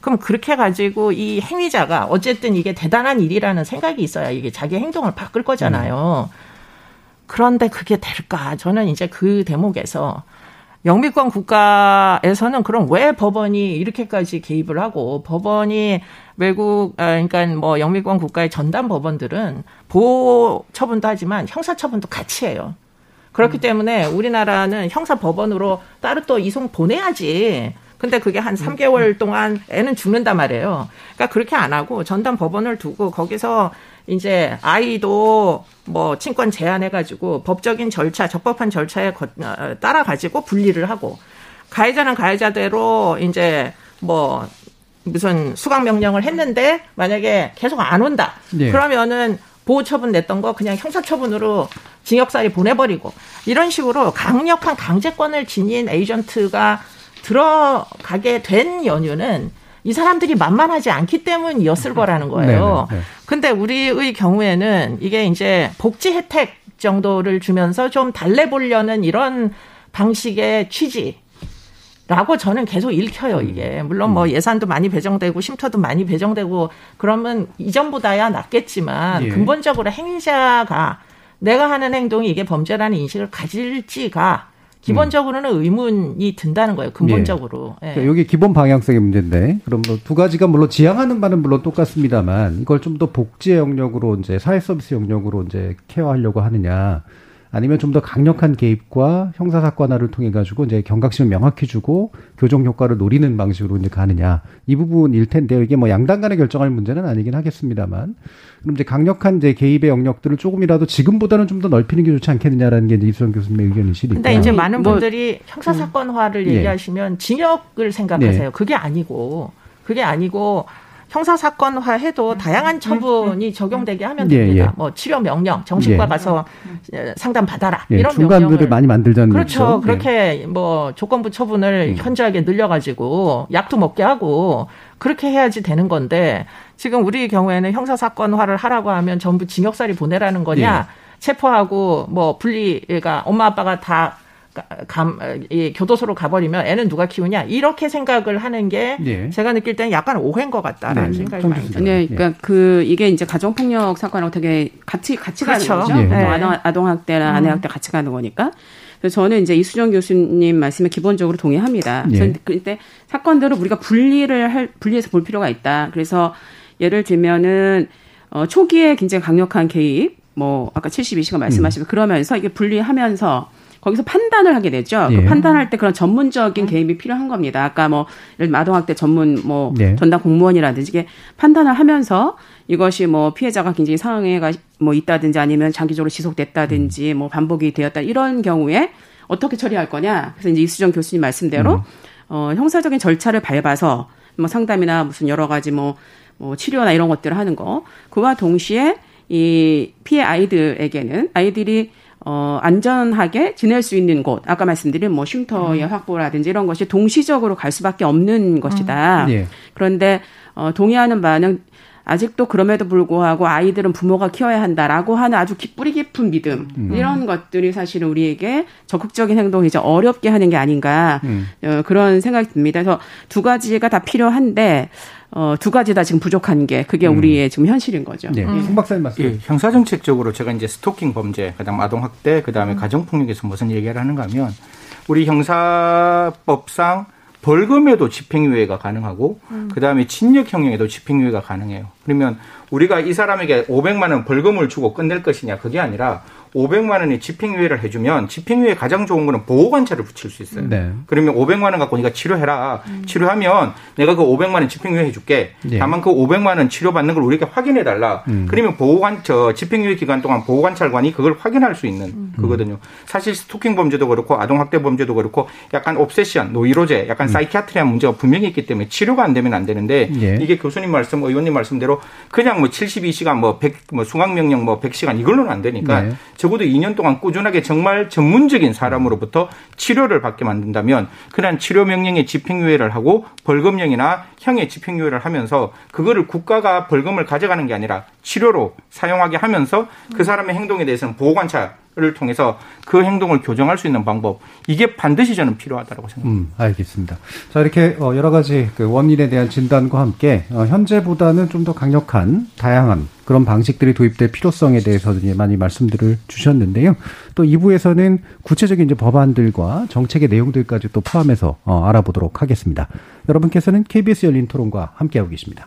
그럼 그렇게 가지고 이 행위자가 어쨌든 이게 대단한 일이라는 생각이 있어야 이게 자기 행동을 바꿀 거잖아요. 음. 그런데 그게 될까? 저는 이제 그 대목에서 영미권 국가에서는 그럼 왜 법원이 이렇게까지 개입을 하고 법원이 외국 아, 그러니까 뭐 영미권 국가의 전담 법원들은 보호 처분도 하지만 형사 처분도 같이 해요. 그렇기 음. 때문에 우리나라는 형사 법원으로 따로 또 이송 보내야지. 근데 그게 한 3개월 동안 애는 죽는단 말이에요. 그러니까 그렇게 안 하고 전담 법원을 두고 거기서 이제 아이도 뭐 친권 제한해가지고 법적인 절차, 적법한 절차에 어, 따라가지고 분리를 하고 가해자는 가해자대로 이제 뭐 무슨 수강 명령을 했는데 만약에 계속 안 온다. 네. 그러면은 보호 처분 냈던 거 그냥 형사 처분으로 징역살이 보내버리고 이런 식으로 강력한 강제권을 지닌 에이전트가 들어가게 된 연유는 이 사람들이 만만하지 않기 때문이었을 거라는 거예요. 네네, 네. 근데 우리의 경우에는 이게 이제 복지 혜택 정도를 주면서 좀 달래보려는 이런 방식의 취지. 라고 저는 계속 읽혀요, 이게. 물론 뭐 음. 예산도 많이 배정되고 쉼터도 많이 배정되고 그러면 이전보다야 낫겠지만 예. 근본적으로 행위자가 내가 하는 행동이 이게 범죄라는 인식을 가질지가 기본적으로는 음. 의문이 든다는 거예요. 근본적으로. 예. 예. 여기 기본 방향성의 문제인데, 그럼 뭐두 가지가 물론 지향하는 바는 물론 똑같습니다만, 이걸 좀 더 복지의 영역으로 이제 사회 서비스 영역으로 이제 케어하려고 하느냐, 아니면 좀 더 강력한 개입과 형사 사건화를 통해 가지고 이제 경각심을 명확히 주고 교정 효과를 노리는 방식으로 이제 가느냐 이 부분일 텐데요. 이게 뭐 양당 간에 결정할 문제는 아니긴 하겠습니다만 그럼 이제 강력한 이제 개입의 영역들을 조금이라도 지금보다는 좀 더 넓히는 게 좋지 않겠느냐라는 게 이제 이수정 교수님의 의견이시니까. 근데 이제 많은 뭐 분들이 형사 사건화를 음. 얘기하시면 징역을 생각하세요. 네. 그게 아니고 그게 아니고 형사 사건화 해도 음. 다양한 음. 처분이 음. 적용되게 하면 됩니다. 예, 예. 뭐 치료 명령, 정신과 예. 가서 상담 받아라 예, 이런 중간들을 많이 만들자는 그렇죠. 그렇게 뭐 조건부 처분을 음. 현저하게 늘려가지고 약도 먹게 하고 그렇게 해야지 되는 건데 지금 우리 경우에는 형사 사건화를 하라고 하면 전부 징역살이 보내라는 거냐? 예. 체포하고 뭐 분리가 엄마 아빠가 다 감, 이 교도소로 가버리면 애는 누가 키우냐 이렇게 생각을 하는 게 네. 제가 느낄 때는 약간 오해인 것 같다라는 네. 생각이 많이 들어요. 네, 그러니까 네. 그 이게 이제 가정폭력 사건하고 되게 같이 같이 그렇죠. 가는 거죠. 네. 아동, 아동 학대나 음. 아내학대 같이 가는 거니까. 그래서 저는 이제 이수정 교수님 말씀에 기본적으로 동의합니다. 예. 그때 사건들을 우리가 분리를 할 분리해서 볼 필요가 있다. 그래서 예를 들면은 어, 초기에 굉장히 강력한 개입, 뭐 아까 72시간 말씀하시고 음. 그러면서 이게 분리하면서 거기서 판단을 하게 되죠. 그 예. 그 판단할 때 그런 전문적인 개입이 필요한 겁니다. 아까 뭐 마동학대 전문 뭐 예. 전담 공무원이라든지 이게 판단을 하면서 이것이 뭐 피해자가 굉장히 상황에가 뭐 있다든지 아니면 장기적으로 지속됐다든지 음. 뭐 반복이 되었다 이런 경우에 어떻게 처리할 거냐. 그래서 이제 이수정 교수님 말씀대로 음. 어 형사적인 절차를 밟아서 뭐 상담이나 무슨 여러 가지 뭐, 뭐 치료나 이런 것들을 하는 거. 그와 동시에 이 피해 아이들에게는 아이들이 어, 안전하게 지낼 수 있는 곳, 아까 말씀드린 뭐 쉼터의 음. 확보라든지 이런 것이 동시적으로 갈 수밖에 없는 것이다. 음. 예. 그런데 어, 동의하는 바는 아직도 그럼에도 불구하고 아이들은 부모가 키워야 한다라고 하는 아주 뿌리 깊은 믿음 음. 이런 것들이 사실은 우리에게 적극적인 행동을 이제 어렵게 하는 게 아닌가 음. 어, 그런 생각이 듭니다. 그래서 두 가지가 다 필요한데 어, 두 가지 다 지금 부족한 게 그게 음. 우리의 지금 현실인 거죠. 네. 음. 박사님 말씀. 예, 형사정책적으로 제가 이제 스토킹 범죄, 그다음 아동학대, 그다음에 음. 가정폭력에서 무슨 얘기를 하는가 하면 우리 형사법상 벌금에도 집행유예가 가능하고 음. 그다음에 징역형에도 집행유예가 가능해요. 그러면 우리가 이 사람에게 500만 원 벌금을 주고 끝낼 것이냐 그게 아니라 500만 원의 집행유예를 해주면 집행유예 가장 좋은 거는 보호관찰을 붙일 수 있어요. 네. 그러면 500만 원 갖고 네가 치료해라. 치료하면 내가 그 500만 원 집행유예 해줄게. 예. 다만 그 500만 원 치료받는 걸 우리가 확인해 달라. 음. 그러면 보호관 저 집행유예 기간 동안 보호관찰관이 그걸 확인할 수 있는 그거든요. 사실 스토킹 범죄도 그렇고 아동학대 범죄도 그렇고 약간 옵세션, 노이로제, 약간 사이키아트리한 문제가 분명히 있기 때문에 치료가 안 되면 안 되는데 예. 이게 교수님 말씀, 의원님 말씀대로 그냥 뭐 72시간 뭐 100, 뭐 수강명령 뭐 100시간 이걸로는 안 되니까 네. 적어도 2년 동안 꾸준하게 정말 전문적인 사람으로부터 치료를 받게 만든다면 그냥 치료 명령의 집행유예를 하고 벌금형이나 형의 집행유예를 하면서 그거를 국가가 벌금을 가져가는 게 아니라 치료로 사용하게 하면서 그 사람의 행동에 대해서는 보호관찰 을 통해서 그 행동을 교정할 수 있는 방법 이게 반드시 저는 필요하다고 생각합니다. 음, 알겠습니다. 자, 이렇게 어, 여러 가지 그 원인에 대한 진단과 함께 어, 현재보다는 좀 더 강력한 다양한 그런 방식들이 도입될 필요성에 대해서 이제 많이 말씀들을 주셨는데요. 또 2부에서는 구체적인 이제 법안들과 정책의 내용들까지 또 포함해서 어, 알아보도록 하겠습니다. 여러분께서는 KBS 열린 토론과 함께하고 계십니다.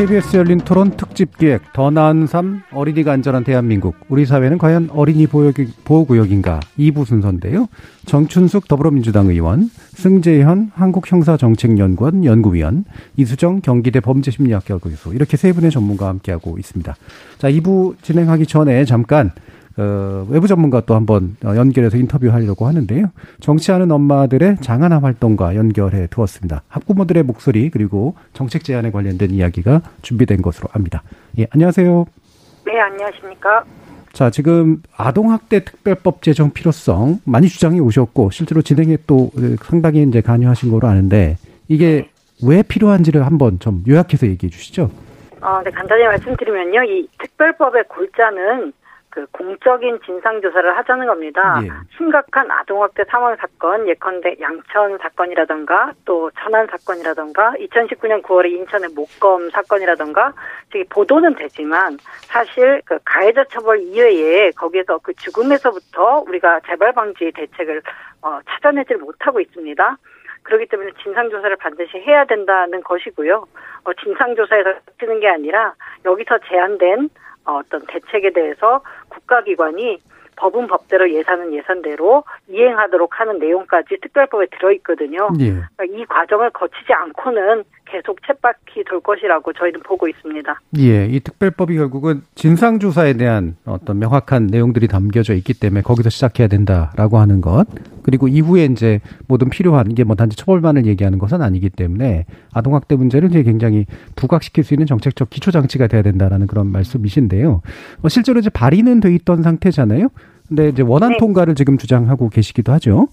KBS 열린 토론 특집 기획 더 나은 삶 어린이가 안전한 대한민국 우리 사회는 과연 어린이 보호구역인가 2부 순서인데요. 정춘숙 더불어민주당 의원, 승재현 한국형사정책연구원 연구위원, 이수정 경기대 범죄심리학과 교수 이렇게 세 분의 전문가와 함께하고 있습니다. 자 2부 진행하기 전에 잠깐 어, 외부 전문가 또 한번 어, 연결해서 인터뷰하려고 하는데요. 정치하는 엄마들의 장하나 활동과 연결해 두었습니다. 학부모들의 목소리 그리고 정책 제안에 관련된 이야기가 준비된 것으로 압니다. 예, 안녕하세요. 네, 안녕하십니까. 자, 지금 아동학대 특별법 제정 필요성 많이 주장이 오셨고 실제로 진행에 또 상당히 이제 관여하신 거로 아는데 이게 왜 필요한지를 한번 좀 요약해서 얘기해 주시죠. 어, 네, 간단히 말씀드리면요. 이 특별법의 골자는 그 공적인 진상 조사를 하자는 겁니다. 예. 심각한 아동학대 사망 사건, 예컨대 양천 사건이라던가 또 천안 사건이라던가 2019년 9월에 인천의 목검 사건이라던가 저기 보도는 되지만 사실 그 가해자 처벌 이외에 거기에서 그 죽음에서부터 우리가 재발 방지 대책을 어, 찾아내질 못하고 있습니다. 그렇기 때문에 진상조사를 반드시 해야 된다는 것이고요. 어, 진상조사에서 쓰는 게 아니라 여기서 제한된 어, 어떤 대책에 대해서 국가기관이 법은 법대로 예산은 예산대로 이행하도록 하는 내용까지 특별법에 들어있거든요. 예. 그러니까 이 과정을 거치지 않고는 계속 챗바퀴 돌 것이라고 저희는 보고 있습니다. 예, 이 특별법이 결국은 진상조사에 대한 어떤 명확한 내용들이 담겨져 있기 때문에 거기서 시작해야 된다라고 하는 것. 그리고 이후에 이제 모든 필요한 이게 뭐 단지 처벌만을 얘기하는 것은 아니기 때문에 아동학대 문제를 이제 굉장히 부각시킬 수 있는 정책적 기초장치가 돼야 된다라는 그런 말씀이신데요. 어, 실제로 이제 발의는 돼 있던 상태잖아요. 근데 이제 원안 네. 통과를 지금 주장하고 계시기도 하죠.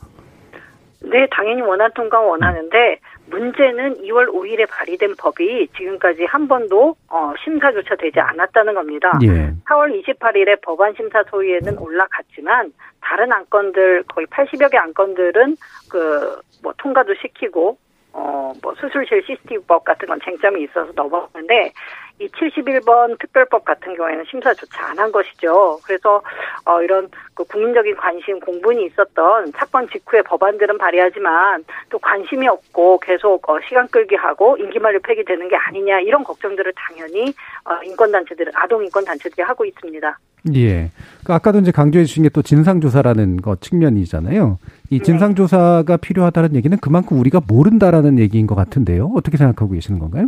네, 당연히 원안 통과 원하는데 문제는 2월 5일에 발의된 법이 지금까지 한 번도 어, 심사조차 되지 않았다는 겁니다. 예. 4월 28일에 법안 심사 소위에는 올라갔지만 다른 안건들 거의 80여 개 안건들은 그 뭐 통과도 시키고 어 뭐 수술실 CCTV법 같은 건 쟁점이 있어서 넘어갔는데 이 71번 특별법 같은 경우에는 심사조차 안 한 것이죠. 그래서 어 이런 그 국민적인 관심 공분이 있었던 사건 직후에 법안들은 발의하지만 또 관심이 없고 계속 어 시간 끌기 하고 임기 만료 폐기되는 게 아니냐 이런 걱정들을 당연히 어 인권 단체들 아동 인권 단체들이 하고 있습니다. 예. 그 아까도 이제 강조해 주신 게 또 진상조사라는 것 측면이잖아요. 이 진상조사가 필요하다는 얘기는 그만큼 우리가 모른다라는 얘기인 것 같은데요. 어떻게 생각하고 계시는 건가요?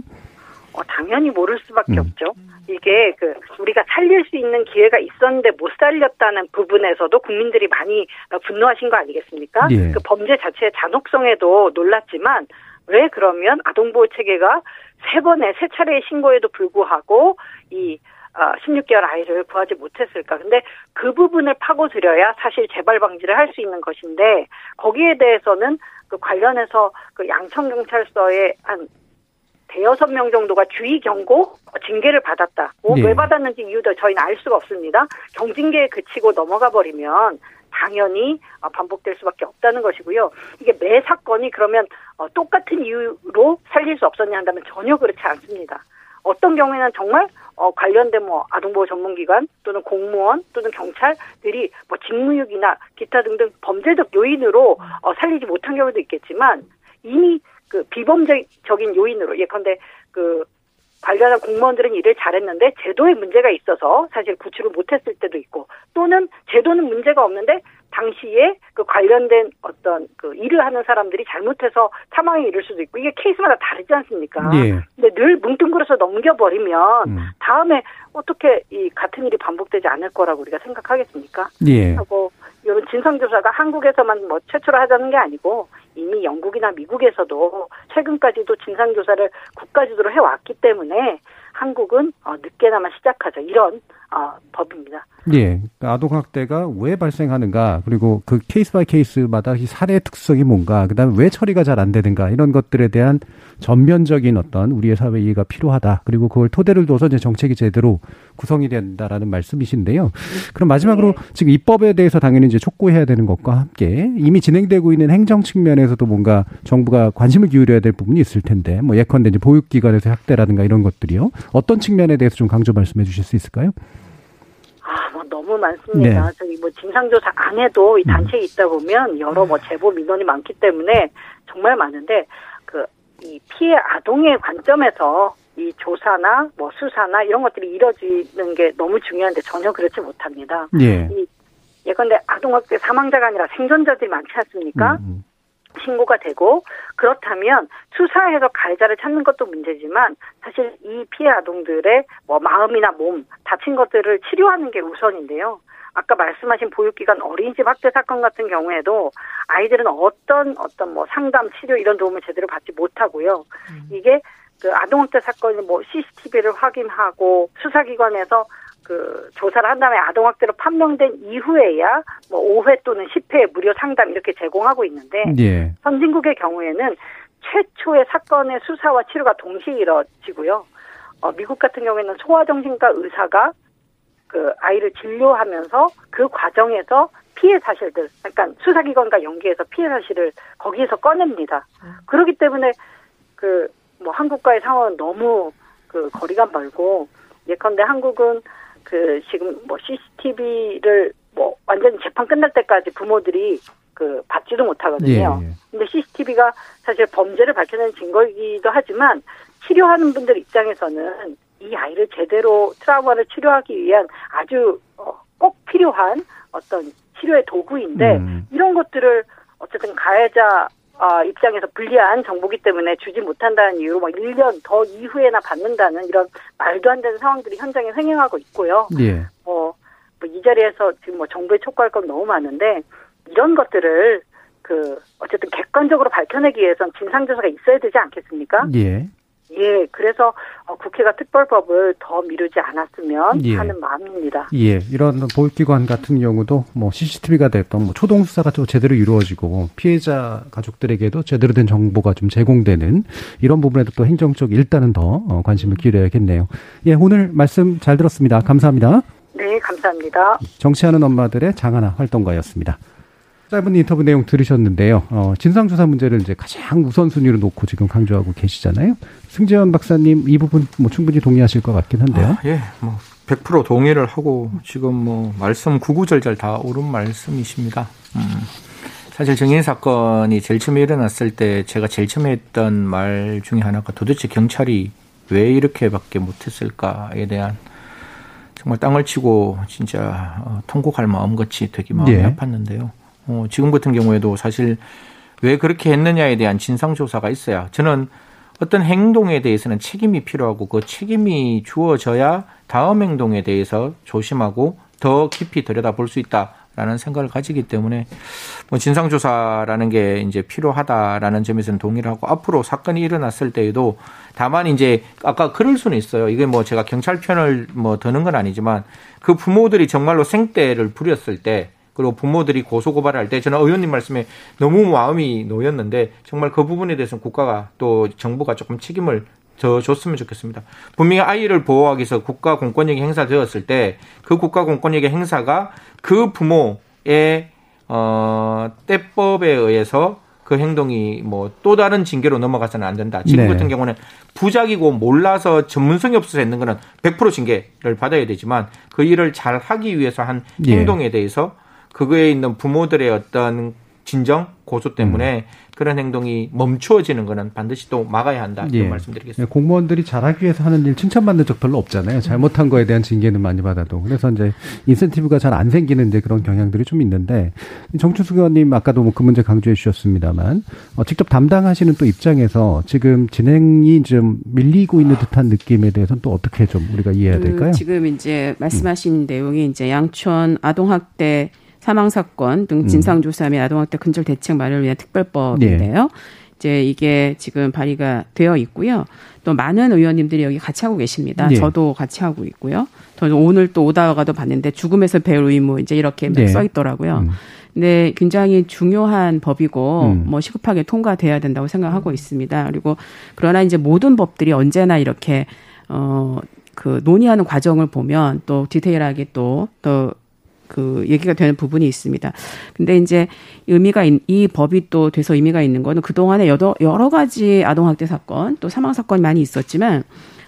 어, 당연히 모를 수밖에 음. 없죠. 이게 그 우리가 살릴 수 있는 기회가 있었는데 못 살렸다는 부분에서도 국민들이 많이 어, 분노하신 거 아니겠습니까? 예. 그 범죄 자체의 잔혹성에도 놀랐지만 왜 그러면 아동보호 체계가 세 번의 세 차례의 신고에도 불구하고 이 어, 16개월 아이를 구하지 못했을까. 근데 그 부분을 파고들여야 사실 재발 방지를 할 수 있는 것인데 거기에 대해서는 그 관련해서 그 양천경찰서에 한 대여섯 명 정도가 주의 경고 징계를 받았다. 뭐 네. 왜 받았는지 이유도 저희는 알 수가 없습니다. 경징계에 그치고 넘어가 버리면 당연히 어, 반복될 수밖에 없다는 것이고요. 이게 매 사건이 그러면 어, 똑같은 이유로 살릴 수 없었냐 한다면 전혀 그렇지 않습니다. 어떤 경우에는 정말 어, 관련된 뭐 아동보호 전문기관 또는 공무원 또는 경찰들이 뭐 직무유기나 기타 등등 범죄적 요인으로 어, 살리지 못한 경우도 있겠지만 이미 그 비범죄적인 요인으로 예컨대 그 관련한 공무원들은 일을 잘했는데 제도에 문제가 있어서 사실 구출을 못했을 때도 있고 또는 제도는 문제가 없는데 당시에 그 관련된 어떤 그 일을 하는 사람들이 잘못해서 사망에 이를 수도 있고 이게 케이스마다 다르지 않습니까? 예. 근데 늘 뭉뚱그려서 넘겨버리면 음. 다음에 어떻게 이 같은 일이 반복되지 않을 거라고 우리가 생각하겠습니까? 예. 하고 이런 진상조사가 한국에서만 뭐 최초로 하자는 게 아니고 이미 영국이나 미국에서도 최근까지도 진상조사를 국가주도로 해왔기 때문에 한국은 어, 늦게나마 시작하자 이런 어, 법입니다. 예. 아동학대가 왜 발생하는가, 그리고 그 case by case마다 이 사례의 특성이 뭔가, 그 다음에 왜 처리가 잘 안 되는가, 이런 것들에 대한 전면적인 어떤 우리의 사회 이해가 필요하다. 그리고 그걸 토대를 둬서 이제 정책이 제대로 구성이 된다라는 말씀이신데요. 그럼 마지막으로 지금 입법에 대해서 당연히 이제 촉구해야 되는 것과 함께 이미 진행되고 있는 행정 측면에서 도 뭔가 정부가 관심을 기울여야 될 부분이 있을 텐데, 뭐 예컨대 이제 보육기관에서 학대라든가 이런 것들이요. 어떤 측면에 대해서 좀 강조 말씀해 주실 수 있을까요? 아, 뭐 너무 많습니다. 네. 저기 뭐 진상조사 안에도 이 단체에 있다 보면 여러 뭐 제보 민원이 많기 때문에 정말 많은데 그 이 피해 아동의 관점에서 이 조사나 뭐 수사나 이런 것들이 이뤄지는 게 너무 중요한데 전혀 그렇지 못합니다. 예. 이 예컨대 아동학대 사망자가 아니라 생존자들이 많지 않습니까? 음, 신고가 되고 그렇다면 수사해서 가해자를 찾는 것도 문제지만 사실 이 피해 아동들의 뭐 마음이나 몸 다친 것들을 치료하는 게 우선인데요. 아까 말씀하신 보육기관 어린이집 학대 사건 같은 경우에도 아이들은 어떤 어떤 뭐 상담 치료 이런 도움을 제대로 받지 못하고요. 이게 그 아동학대 사건이 뭐 CCTV를 확인하고 수사기관에서 그 조사를 한 다음에 아동학대로 판명된 이후에야 뭐 5회 또는 10회 무료 상담 이렇게 제공하고 있는데 예. 선진국의 경우에는 최초의 사건의 수사와 치료가 동시에 이뤄지고요. 어, 미국 같은 경우에는 소아정신과 의사가 그 아이를 진료하면서 그 과정에서 피해 사실들, 그러니까 수사기관과 연계해서 피해 사실을 거기에서 꺼냅니다. 그렇기 때문에 그 뭐 한국과의 상황은 너무 그 거리가 멀고 예컨대 한국은 그 지금 뭐 CCTV를 뭐 완전히 재판 끝날 때까지 부모들이 그 받지도 못하거든요. 예, 예. 근데 CCTV가 사실 범죄를 밝혀내는 증거이기도 하지만 치료하는 분들 입장에서는 이 아이를 제대로 트라우마를 치료하기 위한 아주 어, 꼭 필요한 어떤 치료의 도구인데 음. 이런 것들을 어쨌든 가해자 어, 입장에서 불리한 정보기 때문에 주지 못한다는 이유로 막 1년 더 이후에나 받는다는 이런 말도 안 되는 상황들이 현장에 횡행하고 있고요. 예. 뭐, 뭐이 자리에서 지금 뭐 정부에 촉구할 건 너무 많은데 이런 것들을 그 어쨌든 객관적으로 밝혀내기 위해선 진상조사가 있어야 되지 않겠습니까? 예. 예, 그래서 어, 국회가 특별법을 더 미루지 않았으면 예. 하는 마음입니다. 예, 이런 보육기관 같은 경우도 뭐 CCTV가 됐던 뭐 초동 수사가 좀 제대로 이루어지고 피해자 가족들에게도 제대로 된 정보가 좀 제공되는 이런 부분에도 또 행정적 일단은 더 어, 관심을 기울여야겠네요. 예, 오늘 말씀 잘 들었습니다. 감사합니다. 네, 감사합니다. 정치하는 엄마들의 장하나 활동가였습니다. 짧은 인터뷰 내용 들으셨는데요. 어, 진상조사 문제를 이제 가장 우선순위로 놓고 지금 강조하고 계시잖아요. 승재원 박사님 이 부분 뭐 충분히 동의하실 것 같긴 한데요. 아, 예, 뭐 100% 동의를 하고 지금 뭐 말씀 구구절절 다 옳은 말씀이십니다. 음, 사실 정인 사건이 제일 처음에 일어났을 때 제가 제일 처음에 했던 말 중에 하나가 도대체 경찰이 왜 이렇게밖에 못했을까에 대한 정말 땅을 치고 진짜 어, 통곡할 마음같이 되게 마음이 예. 아팠는데요. 어, 지금 같은 경우에도 사실 왜 그렇게 했느냐에 대한 진상조사가 있어야 저는 어떤 행동에 대해서는 책임이 필요하고 그 책임이 주어져야 다음 행동에 대해서 조심하고 더 깊이 들여다볼 수 있다라는 생각을 가지기 때문에 뭐 진상조사라는 게 이제 필요하다라는 점에서는 동의를 하고 앞으로 사건이 일어났을 때에도 다만 이제 아까 그럴 수는 있어요. 이게 뭐 제가 경찰 편을 뭐 드는 건 아니지만 그 부모들이 정말로 생떼를 부렸을 때 그리고 부모들이 고소고발할 때 저는 의원님 말씀에 너무 마음이 놓였는데 정말 그 부분에 대해서는 국가가 또 정부가 조금 책임을 더 줬으면 좋겠습니다. 분명히 아이를 보호하기 위해서 국가 공권력이 행사되었을 때 그 국가 공권력의 행사가 그 부모의 어 때법에 의해서 그 행동이 뭐 또 다른 징계로 넘어가서는 안 된다. 지금 네. 같은 경우는 부작이고 몰라서 전문성이 없어서 했는 거는 100% 징계를 받아야 되지만 그 일을 잘 하기 위해서 한 예. 행동에 대해서 그거에 있는 부모들의 어떤 진정 고소 때문에 그런 행동이 멈추어지는 거는 반드시 또 막아야 한다 이런 예. 말씀드리겠습니다. 공무원들이 잘하기 위해서 하는 일 칭찬받는 적 별로 없잖아요. 잘못한 거에 대한 징계는 많이 받아도. 그래서 이제 인센티브가 잘 안 생기는 이제 그런 경향들이 좀 있는데 정춘수 의원님 아까도 뭐 그 문제 강조해 주셨습니다만 어, 직접 담당하시는 또 입장에서 지금 진행이 좀 밀리고 있는 듯한 느낌에 대해서는 또 어떻게 좀 우리가 이해해야 그 될까요? 지금 이제 말씀하신 내용이 이제 양천 아동학대 사망 사건 등 진상 조사 및 아동학대 근절 대책 마련을 위한 특별법인데요. 이제 이게 지금 발의가 되어 있고요. 또 많은 의원님들이 여기 같이 하고 계십니다. 예. 저도 같이 하고 있고요. 저 오늘 또 오다가도 봤는데 죽음에서 배울 의무 이제 이렇게 네. 써 있더라고요. 음. 근데 굉장히 중요한 법이고 음. 뭐 시급하게 통과돼야 된다고 생각하고 있습니다. 그리고 그러나 이제 모든 법들이 언제나 이렇게 어그 논의하는 과정을 보면 또 디테일하게 또또 그 얘기가 되는 부분이 있습니다. 근데 이제 의미가 있- 이 법이 또 돼서 의미가 있는 거는 그 동안에 여러 여러 가지 아동 학대 사건 또 사망 사건이 많이 있었지만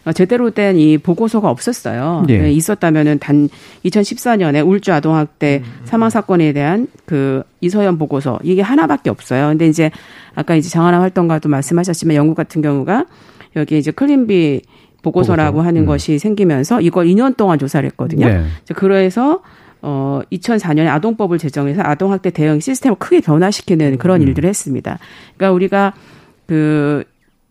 어, 제대로 된 이 보고서가 없었어요. 네. 네, 있었다면은 단 2014년에 울주 아동 학대 사망 사건에 대한 그 이서연 보고서 이게 하나밖에 없어요. 근데 이제 아까 이제 장하나 활동가도 말씀하셨지만 영국 같은 경우가 여기 이제 클린비 보고서라고 보고서. 하는 음. 것이 생기면서 이걸 2년 동안 조사를 했거든요. 네. 자, 그래서 어 2004년에 아동법을 제정해서 아동학대 대응 시스템을 크게 변화시키는 그런 일들을 했습니다. 그러니까 우리가 그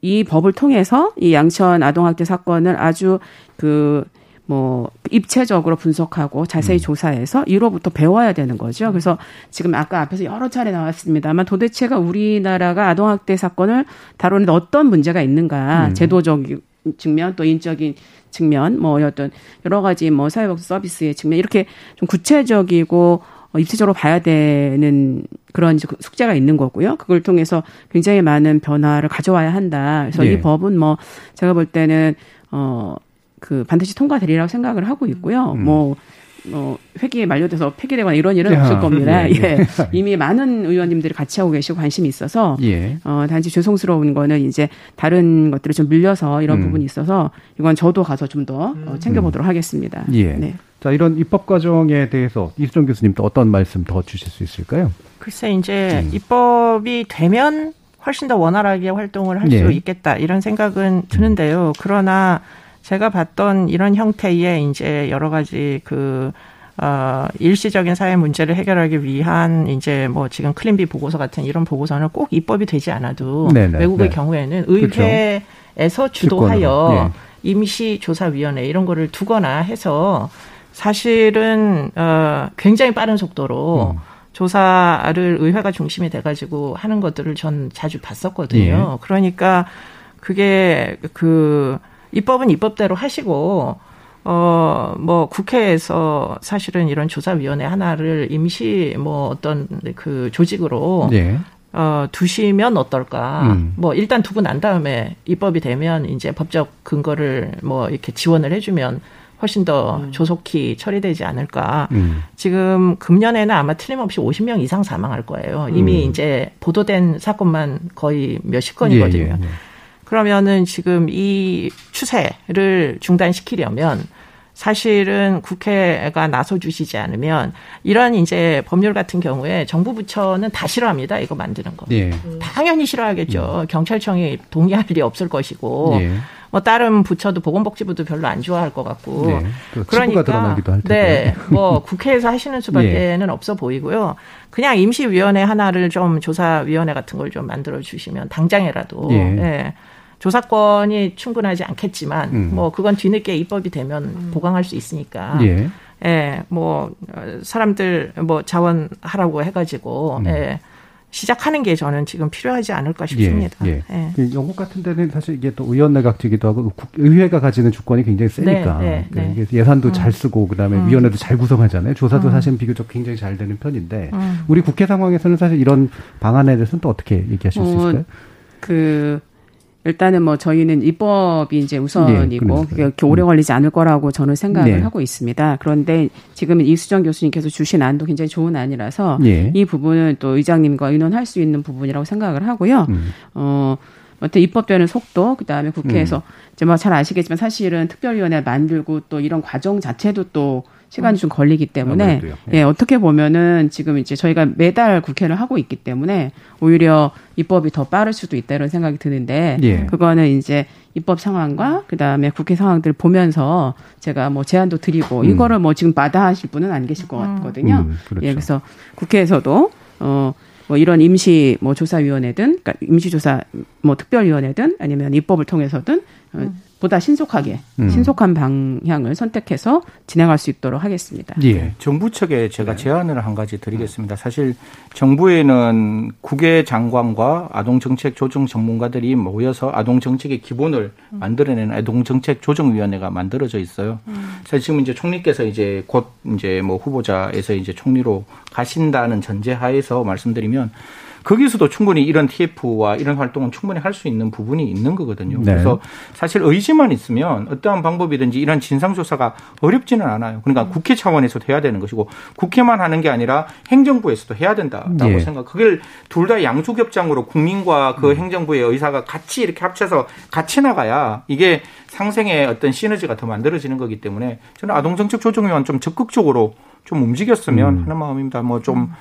이 법을 통해서 이 양천 아동학대 사건을 아주 그뭐 입체적으로 분석하고 자세히 조사해서 이로부터 배워야 되는 거죠. 그래서 지금 아까 앞에서 여러 차례 나왔습니다만 도대체가 우리나라가 아동학대 사건을 다루는 어떤 문제가 있는가 음. 제도적인 측면 또 인적인 측면 뭐 어떤 여러 가지 뭐 사회복지 서비스의 측면 이렇게 좀 구체적이고 어, 입체적으로 봐야 되는 그런 이제 그 숙제가 있는 거고요. 그걸 통해서 굉장히 많은 변화를 가져와야 한다. 그래서 예. 이 법은 뭐 제가 볼 때는 어 그 반드시 통과되리라고 생각을 하고 있고요. 음. 뭐 어, 회기에 만료돼서 폐기되거나 이런 일은 야, 없을 겁니다. 예, 예, 예. 이미 많은 의원님들이 같이 하고 계시고 관심이 있어서 예. 어, 단지 죄송스러운 거는 이제 다른 것들이 좀 밀려서 이런 음. 부분이 있어서 이건 저도 가서 좀더 어, 챙겨보도록 하겠습니다. 예. 네. 자, 이런 입법 과정에 대해서 이수정 교수님 또 어떤 말씀 더 주실 수 있을까요? 글쎄 이제 음. 입법이 되면 훨씬 더 원활하게 활동을 할수 예. 있겠다 이런 생각은 드는데요. 그러나 제가 봤던 이런 형태의 이제 여러 가지 그 어, 일시적인 사회 문제를 해결하기 위한 이제 뭐 지금 클린비 보고서 같은 이런 보고서는 꼭 입법이 되지 않아도 네네, 외국의 네. 경우에는 그렇죠. 의회에서 주권으로, 주도하여 예. 임시조사위원회 이런 거를 두거나 해서 사실은 어 굉장히 빠른 속도로 음. 조사를 의회가 중심이 돼가지고 하는 것들을 전 자주 봤었거든요. 예. 그러니까 그게 그 입법은 입법대로 하시고 어 뭐 국회에서 사실은 이런 조사위원회 하나를 임시 뭐 어떤 그 조직으로 예. 어, 두시면 어떨까. 음. 뭐, 일단 두고 난 다음에 입법이 되면 이제 법적 근거를 뭐 이렇게 지원을 해주면 훨씬 더 조속히 처리되지 않을까. 음. 지금 금년에는 아마 틀림없이 50명 이상 사망할 거예요. 이미 음. 이제 보도된 사건만 거의 몇십 건이거든요. 예, 예, 예. 그러면은 지금 이 추세를 중단시키려면 사실은 국회가 나서 주시지 않으면 이런 이제 법률 같은 경우에 정부 부처는 다 싫어합니다. 이거 만드는 거. 예. 당연히 싫어하겠죠. 경찰청이 동의할 리 없을 것이고 예. 뭐 다른 부처도 보건복지부도 별로 안 좋아할 것 같고 네. 할 테고. 네, 뭐 국회에서 하시는 수밖에는 없어 보이고요. 그냥 임시위원회 하나를 좀 조사위원회 같은 걸 좀 만들어 주시면 당장이라도 예. 예, 조사권이 충분하지 않겠지만 음. 뭐 그건 뒤늦게 입법이 되면 보강할 수 있으니까 예. 예, 뭐 어, 사람들 뭐 자원하라고 해가지고 음. 예. 시작하는 게 저는 지금 필요하지 않을까 싶습니다. 예, 예. 예. 영국 같은 데는 사실 이게 또 의원 내각제기도 하고 의회가 가지는 주권이 굉장히 세니까 네, 네, 네. 예산도 음. 잘 쓰고 그다음에 음. 위원회도 잘 구성하잖아요. 조사도 음. 사실 비교적 굉장히 잘 되는 편인데 음. 우리 국회 상황에서는 사실 이런 방안에 대해서는 또 어떻게 얘기하실 어, 수 있을까요? 그 일단은 뭐 저희는 입법이 이제 우선이고 네, 그게 오래 걸리지 않을 거라고 저는 생각을 네. 하고 있습니다. 그런데 지금 이수정 교수님께서 주신 안도 굉장히 좋은 안이라서 네. 이 부분은 또 의장님과 의논할 수 있는 부분이라고 생각을 하고요. 음. 어, 어떤 입법되는 속도, 그 다음에 국회에서 음. 이제 뭐 잘 아시겠지만 사실은 특별위원회 만들고 또 이런 과정 자체도 또 시간이 좀 걸리기 때문에 예. 예. 어떻게 보면은 지금 이제 저희가 매달 국회를 하고 있기 때문에 오히려 입법이 더 빠를 수도 있다 이런 생각이 드는데 예. 그거는 이제 입법 상황과 그다음에 국회 상황들 보면서 제가 뭐 제안도 드리고 음. 이거를 뭐 지금 마다하실 분은 안 계실 것 같거든요. 음, 그렇죠. 예, 그래서 국회에서도 어. 뭐 이런 임시 뭐 조사위원회든 그러니까 임시조사 뭐 특별위원회든 아니면 입법을 통해서든 어, 음. 보다 신속하게 음. 신속한 방향을 선택해서 진행할 수 있도록 하겠습니다. 예. 정부 측에 제가 네. 제안을 한 가지 드리겠습니다. 사실 정부에는 국외 장관과 아동 정책 조정 전문가들이 모여서 아동 정책의 기본을 음. 만들어내는 아동 정책 조정 위원회가 만들어져 있어요. 음. 사실 지금 이제 총리께서 이제 곧 이제 뭐 후보자에서 이제 총리로 가신다는 전제하에서 말씀드리면 거기서도 충분히 이런 TF와 이런 활동은 충분히 할 수 있는 부분이 있는 거거든요. 네. 그래서 사실 의지만 있으면 어떠한 방법이든지 이런 진상조사가 어렵지는 않아요. 그러니까 음. 국회 차원에서도 해야 되는 것이고 국회만 하는 게 아니라 행정부에서도 해야 된다라고 네. 생각. 그걸 둘 다 양수겹장으로 국민과 그 음. 행정부의 의사가 같이 이렇게 합쳐서 같이 나가야 이게 상생의 어떤 시너지가 더 만들어지는 거기 때문에 저는 아동정책 조정위원 좀 적극적으로 좀 움직였으면 음. 하는 마음입니다. 뭐좀 음.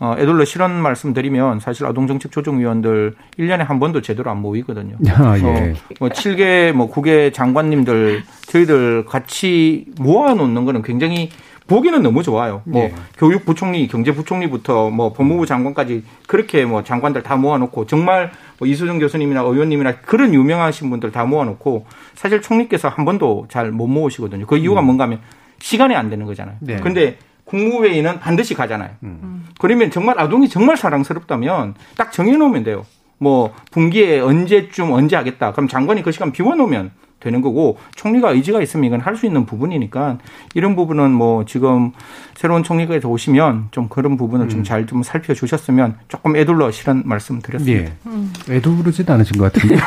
어, 애들러 실언 말씀 드리면 사실 아동정책 조정위원들 1년에 한 번도 제대로 안 모이거든요. 아, 예. 뭐 7개 뭐 9개 장관님들 저희들 같이 모아놓는 거는 굉장히 보기는 너무 좋아요. 뭐 예. 교육부총리, 경제부총리부터 뭐 법무부 장관까지 그렇게 뭐 장관들 다 모아놓고 정말 뭐 이수정 교수님이나 의원님이나 그런 유명하신 분들 다 모아놓고 사실 총리께서 한 번도 잘 못 모으시거든요. 그 이유가 음. 뭔가 하면 시간이 안 되는 거잖아요. 네. 근데 국무회의는 반드시 가잖아요. 음. 그러면 정말 아동이 정말 사랑스럽다면 딱 정해놓으면 돼요. 뭐 분기에 언제쯤 언제 하겠다. 그럼 장관이 그 시간 비워놓으면 되는 거고 총리가 의지가 있으면 이건 할 수 있는 부분이니까 이런 부분은 뭐 지금 새로운 총리가 오시면 좀 그런 부분을 음. 좀 잘좀 좀 살펴주셨으면 조금 애둘러 실은 말씀 드렸습니다. 예. 음. 애두르진 않으신 것 같은데.